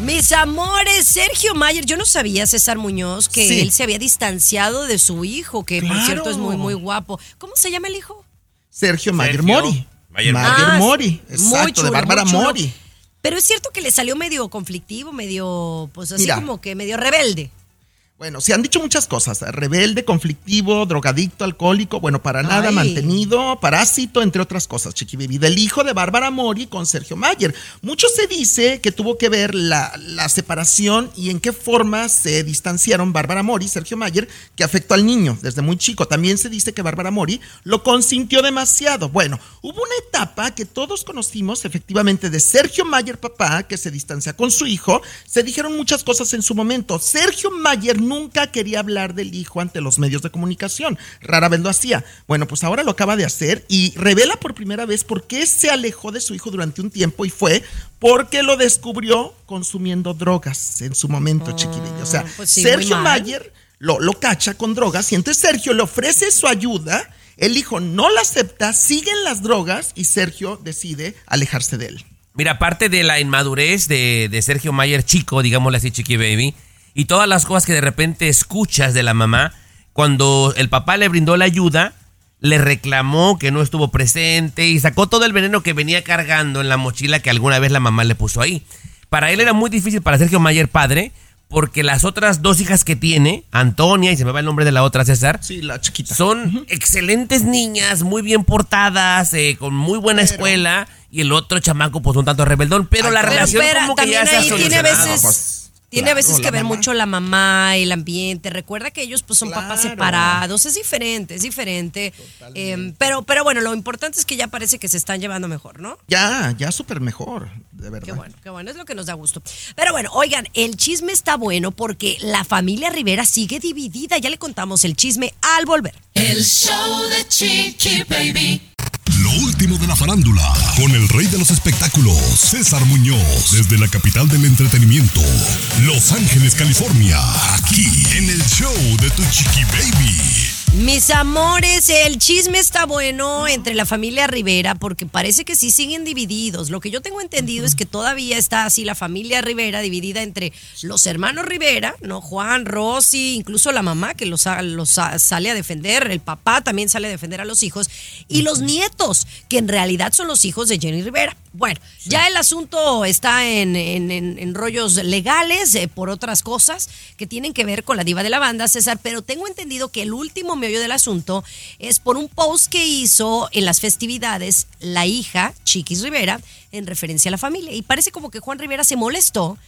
Mis amores, Sergio Mayer, yo no sabía, César Muñoz, que Sí. él se había distanciado de su hijo, que por Claro. cierto es muy, muy guapo. ¿Cómo se llama el hijo? Sergio Mayer Sergio Mori. Mayer Mayer Ah, Mori. Exacto, de Bárbara. Mori. Pero es cierto que le salió medio conflictivo, medio, pues así Mira. como que medio rebelde. Bueno, se han dicho muchas cosas. Rebelde, conflictivo, drogadicto, alcohólico, bueno, para nada, Ay. mantenido, parásito, entre otras cosas, Chiqui Baby. Del hijo de Bárbara Mori con Sergio Mayer. Mucho se dice que tuvo que ver la, la separación y en qué forma se distanciaron Bárbara Mori y Sergio Mayer, que afectó al niño desde muy chico. También se dice que Bárbara Mori lo consintió demasiado. Bueno, hubo una etapa que todos conocimos, efectivamente, de Sergio Mayer, papá, que se distancia con su hijo. Se dijeron muchas cosas en su momento. Sergio Mayer nunca quería hablar del hijo ante los medios de comunicación. Rara vez lo hacía. Bueno, pues ahora lo acaba de hacer y revela por primera vez por qué se alejó de su hijo durante un tiempo y fue porque lo descubrió consumiendo drogas en su momento, chiquillo. O sea, pues sí, Sergio. Mayer lo, lo cacha con drogas y entonces Sergio le ofrece su ayuda. El hijo no la acepta, siguen las drogas y Sergio decide alejarse de él. Mira, aparte de la inmadurez de, de Sergio Mayer chico, digámosle así, Chiqui Baby, y todas las cosas que de repente escuchas de la mamá, cuando el papá le brindó la ayuda, le reclamó que no estuvo presente y sacó todo el veneno que venía cargando en la mochila que alguna vez la mamá le puso ahí. Para él era muy difícil, para Sergio Mayer padre, porque las otras dos hijas que tiene, Antonia y se me va el nombre de la otra, César, Sí, la chiquita. son excelentes niñas, muy bien portadas, eh, con muy buena escuela, y el otro chamaco pues un tanto rebeldón, pero la Pero relación espera, como que ya también se ha ahí tiene veces, tiene a veces que ver mamá. mucho la mamá, el ambiente. Recuerda que ellos pues son papás separados, es diferente, es diferente. Eh, pero, pero bueno, lo importante es que ya parece que se están llevando mejor, ¿no? Ya, ya súper mejor, de verdad. Qué bueno, qué bueno, es lo que nos da gusto. Pero bueno, oigan, el chisme está bueno porque la familia Rivera sigue dividida. Ya le contamos el chisme al volver. El show de Chiqui Baby. Lo último de la farándula, con el rey de los espectáculos, César Muñoz, desde la capital del entretenimiento, Los Ángeles, California, aquí en el show de Tu Chiqui Baby. Mis amores, el chisme está bueno entre la familia Rivera porque parece que sí siguen divididos. Lo que yo tengo entendido es que todavía está así la familia Rivera dividida entre los hermanos Rivera, ¿no? Juan, Rosy, incluso la mamá que los, los sale a defender, el papá también sale a defender a los hijos y los nietos, que en realidad son los hijos de Jenny Rivera. Bueno, ya el asunto está en, en- en- en rollos legales eh, por otras cosas que tienen que ver con la diva de la banda, César, pero tengo entendido que el último meollo del asunto es por un post que hizo en las festividades la hija, Chiquis Rivera, en referencia a la familia. Y parece como que Juan Rivera se molestó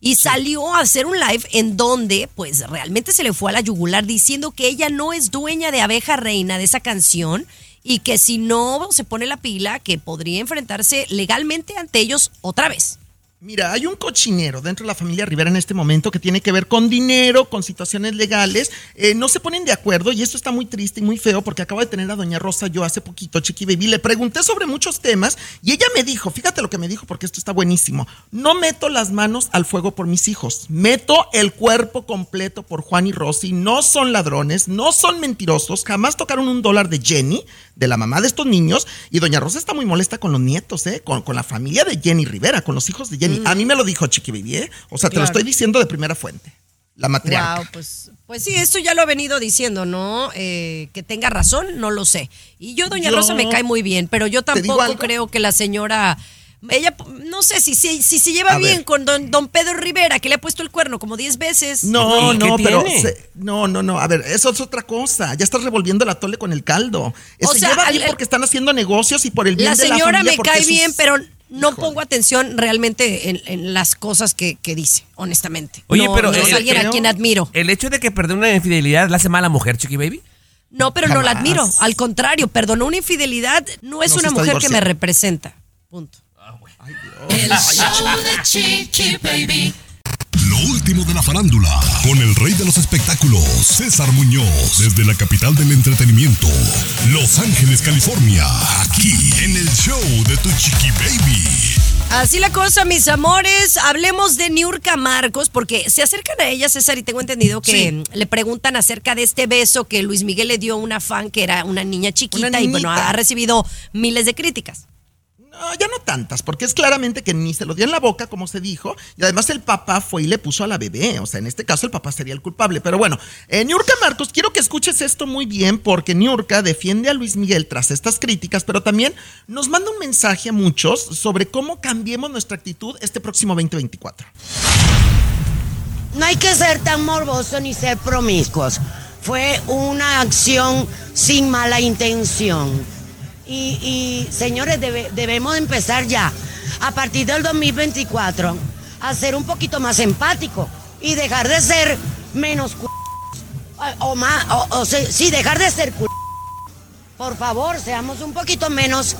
y salió a hacer un live en donde, pues realmente se le fue a la yugular diciendo que ella no es dueña de Abeja Reina, de esa canción, y que si no se pone la pila, que podría enfrentarse legalmente ante ellos otra vez. Mira, hay un cochinero dentro de la familia Rivera en este momento que tiene que ver con dinero, con situaciones legales. Eh, no se ponen de acuerdo y esto está muy triste y muy feo porque acabo de tener a Doña Rosa yo hace poquito, Chiqui Baby. Le pregunté sobre muchos temas y ella me dijo, fíjate lo que me dijo porque esto está buenísimo. No meto las manos al fuego por mis hijos, meto el cuerpo completo por Juan y Rosy. No son ladrones, no son mentirosos, jamás tocaron un dólar de Jenny, de la mamá de estos niños. Y Doña Rosa está muy molesta con los nietos, ¿eh? con, con la familia de Jenny Rivera, con los hijos de Jenny. A mí me lo dijo Chiqui Baby, ¿eh? O sea, te lo estoy diciendo de primera fuente. La matriarca. Wow, pues, pues sí, esto ya lo he venido diciendo, ¿no? Eh, que tenga razón, no lo sé. Y yo, doña Yo- Rosa, me cae muy bien, pero yo ¿Te digo tampoco creo que la señora... Ella, no sé si, si, si se lleva A bien ver. con don, don Pedro Rivera, que le ha puesto el cuerno como 10 veces. No, ¿Y qué no, pero se- no, no, no. A ver, eso es otra cosa. Ya estás revolviendo el atole con el caldo. Eso O sea, lleva al- bien porque están haciendo negocios y por el bien La de la señora me cae sus- bien, pero no Híjole. pongo atención realmente en, en las cosas que, que dice, honestamente. Oye, No- pero no es el- alguien a quien admiro. El hecho de que perdone una infidelidad la hace mala mujer, Chiqui Baby. No, pero no la admiro. Al contrario, perdonó una infidelidad, no es No se una mujer que me representa. Punto. El show de Chiqui Baby. Lo último de la farándula, con el rey de los espectáculos, César Muñoz, desde la capital del entretenimiento, Los Ángeles, California, aquí en el show de Tu Chiqui Baby. Así la cosa, mis amores. Hablemos de Niurka Marcos, porque se acercan a ella, César, y tengo entendido que Sí. le preguntan acerca de este beso que Luis Miguel le dio a una fan que era una niña chiquita Una y bueno, ha recibido miles de críticas. Ya no tantas, porque es claramente que ni se lo dio en la boca, como se dijo, y además el papá fue y le puso a la bebé. O sea, en este caso el papá sería el culpable. Pero bueno, eh, Niurka Marcos, quiero que escuches esto muy bien, porque Niurka defiende a Luis Miguel tras estas críticas, pero también nos manda un mensaje a muchos sobre cómo cambiemos nuestra actitud este próximo 2024. No hay que ser tan morboso ni ser promiscuos. Fue una acción sin mala intención. Y, señores, debe- debemos empezar ya, a partir del 2024, a ser un poquito más empático y dejar de ser menos cu- o, más, o, o sí, dejar de ser cu- Por favor, seamos un poquito menos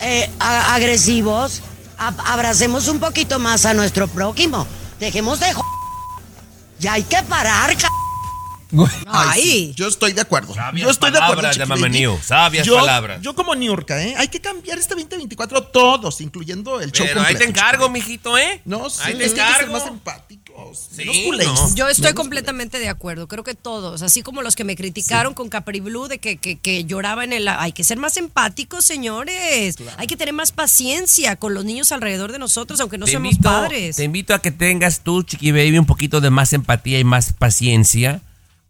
eh, agresivos, abracemos un poquito más a nuestro prójimo, dejemos de... jo- Ya hay que parar, ca- Ay, sí, yo estoy de acuerdo. Sabias yo estoy de acuerdo. palabras, llama Baby. Maniu, sabias yo, palabras. Yo como Niurka, ¿eh? Hay que cambiar este 2024 todos, incluyendo el show Pero ahí te encargo, mijito, ¿eh? No, sí, Ahí te es que hay que ser encargo. más empáticos. Sí, no. Yo estoy Menos completamente de acuerdo. Creo que todos, así como los que me criticaron con Capri Blue de que, que, que lloraba en el. Hay que ser más empáticos, señores. Hay que tener más paciencia con los niños alrededor de nosotros, aunque no te seamos invito, padres. Te invito a que tengas tú, Chiqui Baby, un poquito de más empatía y más paciencia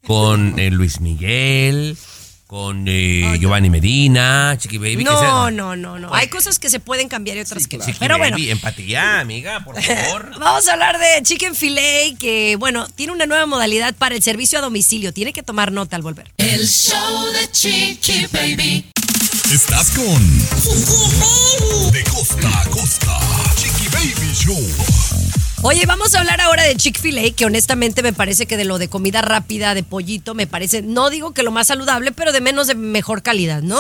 con eh, Luis Miguel, con eh, Giovanni Medina, Chiqui Baby. que No, sea- no, no, no. Hay cosas que se pueden cambiar y otras que no. Chiqui Pero bueno. Baby, empatía, amiga, por favor. Vamos a hablar de Chicken Filet, que bueno, tiene una nueva modalidad para el servicio a domicilio. Tiene que tomar nota al volver. El show de Chiqui Baby. Estás con De costa a costa. Chiqui Baby Show. Oye, vamos a hablar ahora de Chick-fil-A, que honestamente me parece que de lo de comida rápida, de pollito, me parece, no digo que lo más saludable, pero de menos de mejor calidad, ¿no?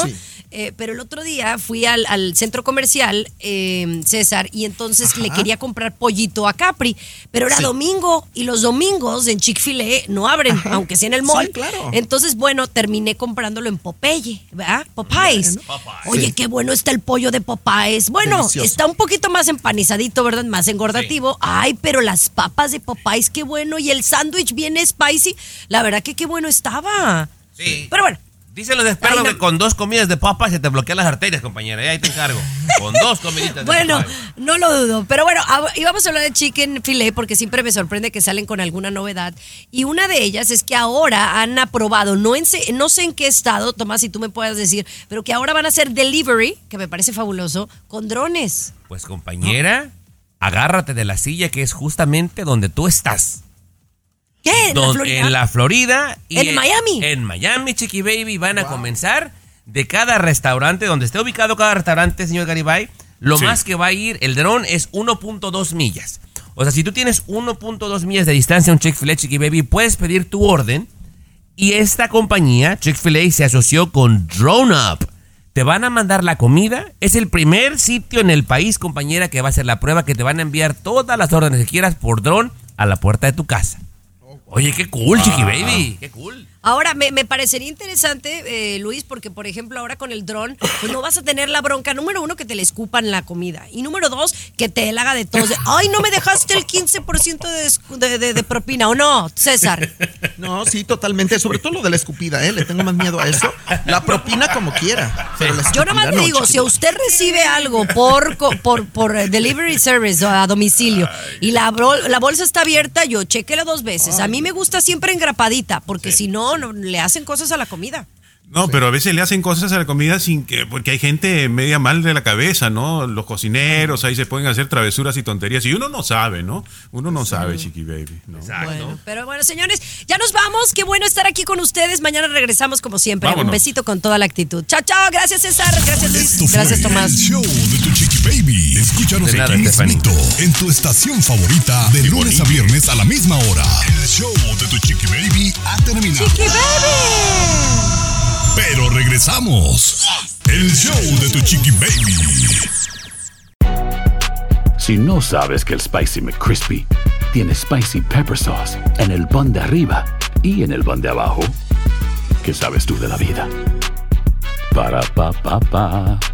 Eh, pero el otro día fui al, al centro comercial, eh, César, y entonces le quería comprar pollito a Capri, pero era Sí. domingo, y los domingos en Chick-fil-A no abren, aunque sea en el Sí, mall. claro. Entonces, bueno, terminé comprándolo en Popeye, ¿verdad? Popeyes. Oye, Sí. qué bueno está el pollo de Popeyes. Bueno, Delicioso. está un poquito más empanizadito, ¿verdad? Más engordativo. Ay, pero las papas de Popeyes, qué bueno. Y el sándwich bien spicy. La verdad que qué bueno estaba. Sí. Pero bueno. Dicen los expertos Ay, no. que con dos comidas de papas se te bloquean las arterias, compañera. y Ahí te encargo. Con dos comiditas de Bueno, papas. no lo dudo. Pero bueno, y vamos a hablar de chicken filet porque siempre me sorprende que salen con alguna novedad. Y una de ellas es que ahora han aprobado, no, en no sé en qué estado, Tomás, si tú me puedas decir, pero que ahora van a hacer delivery, que me parece fabuloso, con drones. Pues compañera, agárrate de la silla que es justamente donde tú estás. ¿Qué? ¿En la Florida? en la Florida y ¿En Miami? En Miami, Chiqui Baby, van a comenzar de cada restaurante, donde esté ubicado cada restaurante, señor Garibay, lo Sí. más que va a ir el dron es 1.2 millas. O sea, si tú tienes 1.2 millas de distancia a un Chick-fil-A, Chiqui Baby, puedes pedir tu orden y esta compañía, Chick-fil-A, se asoció con Drone Up. Te van a mandar la comida. Es el primer sitio en el país, compañera, que va a hacer la prueba, que te van a enviar todas las órdenes que quieras por dron a la puerta de tu casa. Oye, qué cool, Chiqui Ah. Baby. Qué cool. Ahora, me, me parecería interesante, eh, Luis, porque por ejemplo ahora con el dron, pues no vas a tener la bronca, número uno, que te le escupan la comida. Y número dos, que te la haga de todos. de, Ay, no me dejaste el 15% de, de, de- de propina, ¿o no, César? No, sí, totalmente. Sobre todo lo de la escupida, ¿eh? Le tengo más miedo a eso. La propina como quiera. Pero la Yo nomás le digo, si usted recibe algo por, por, por eh, delivery service o a domicilio y la, la bolsa está abierta, yo chequela dos veces. A mí me gusta siempre engrapadita, porque si no, no, le hacen cosas a la comida. No, pero a veces le hacen cosas a la comida sin que, porque hay gente media mal de la cabeza, ¿no? Los cocineros ahí se pueden hacer travesuras y tonterías y uno no sabe, ¿no? Uno no sabe, chiqui baby. ¿no? Bueno, pero bueno, señores, ya nos vamos. Qué bueno estar aquí con ustedes. Mañana regresamos como siempre. Vámonos. Un besito con toda la actitud. Chao, chao. Gracias, César. Gracias, Luis. Esto fue Gracias, Tomás. El show de tu chiqui baby. Escúchanos De nada, aquí mismito, en tu estación favorita, de lunes a viernes a la misma hora. El show de tu chiqui baby ha terminado. Chiqui baby. Pero regresamos. El show de tu chiqui baby. Si no sabes que el Spicy McCrispy tiene Spicy Pepper Sauce en el pan de arriba y en el pan de abajo, ¿qué sabes tú de la vida? Para, pa, pa, pa.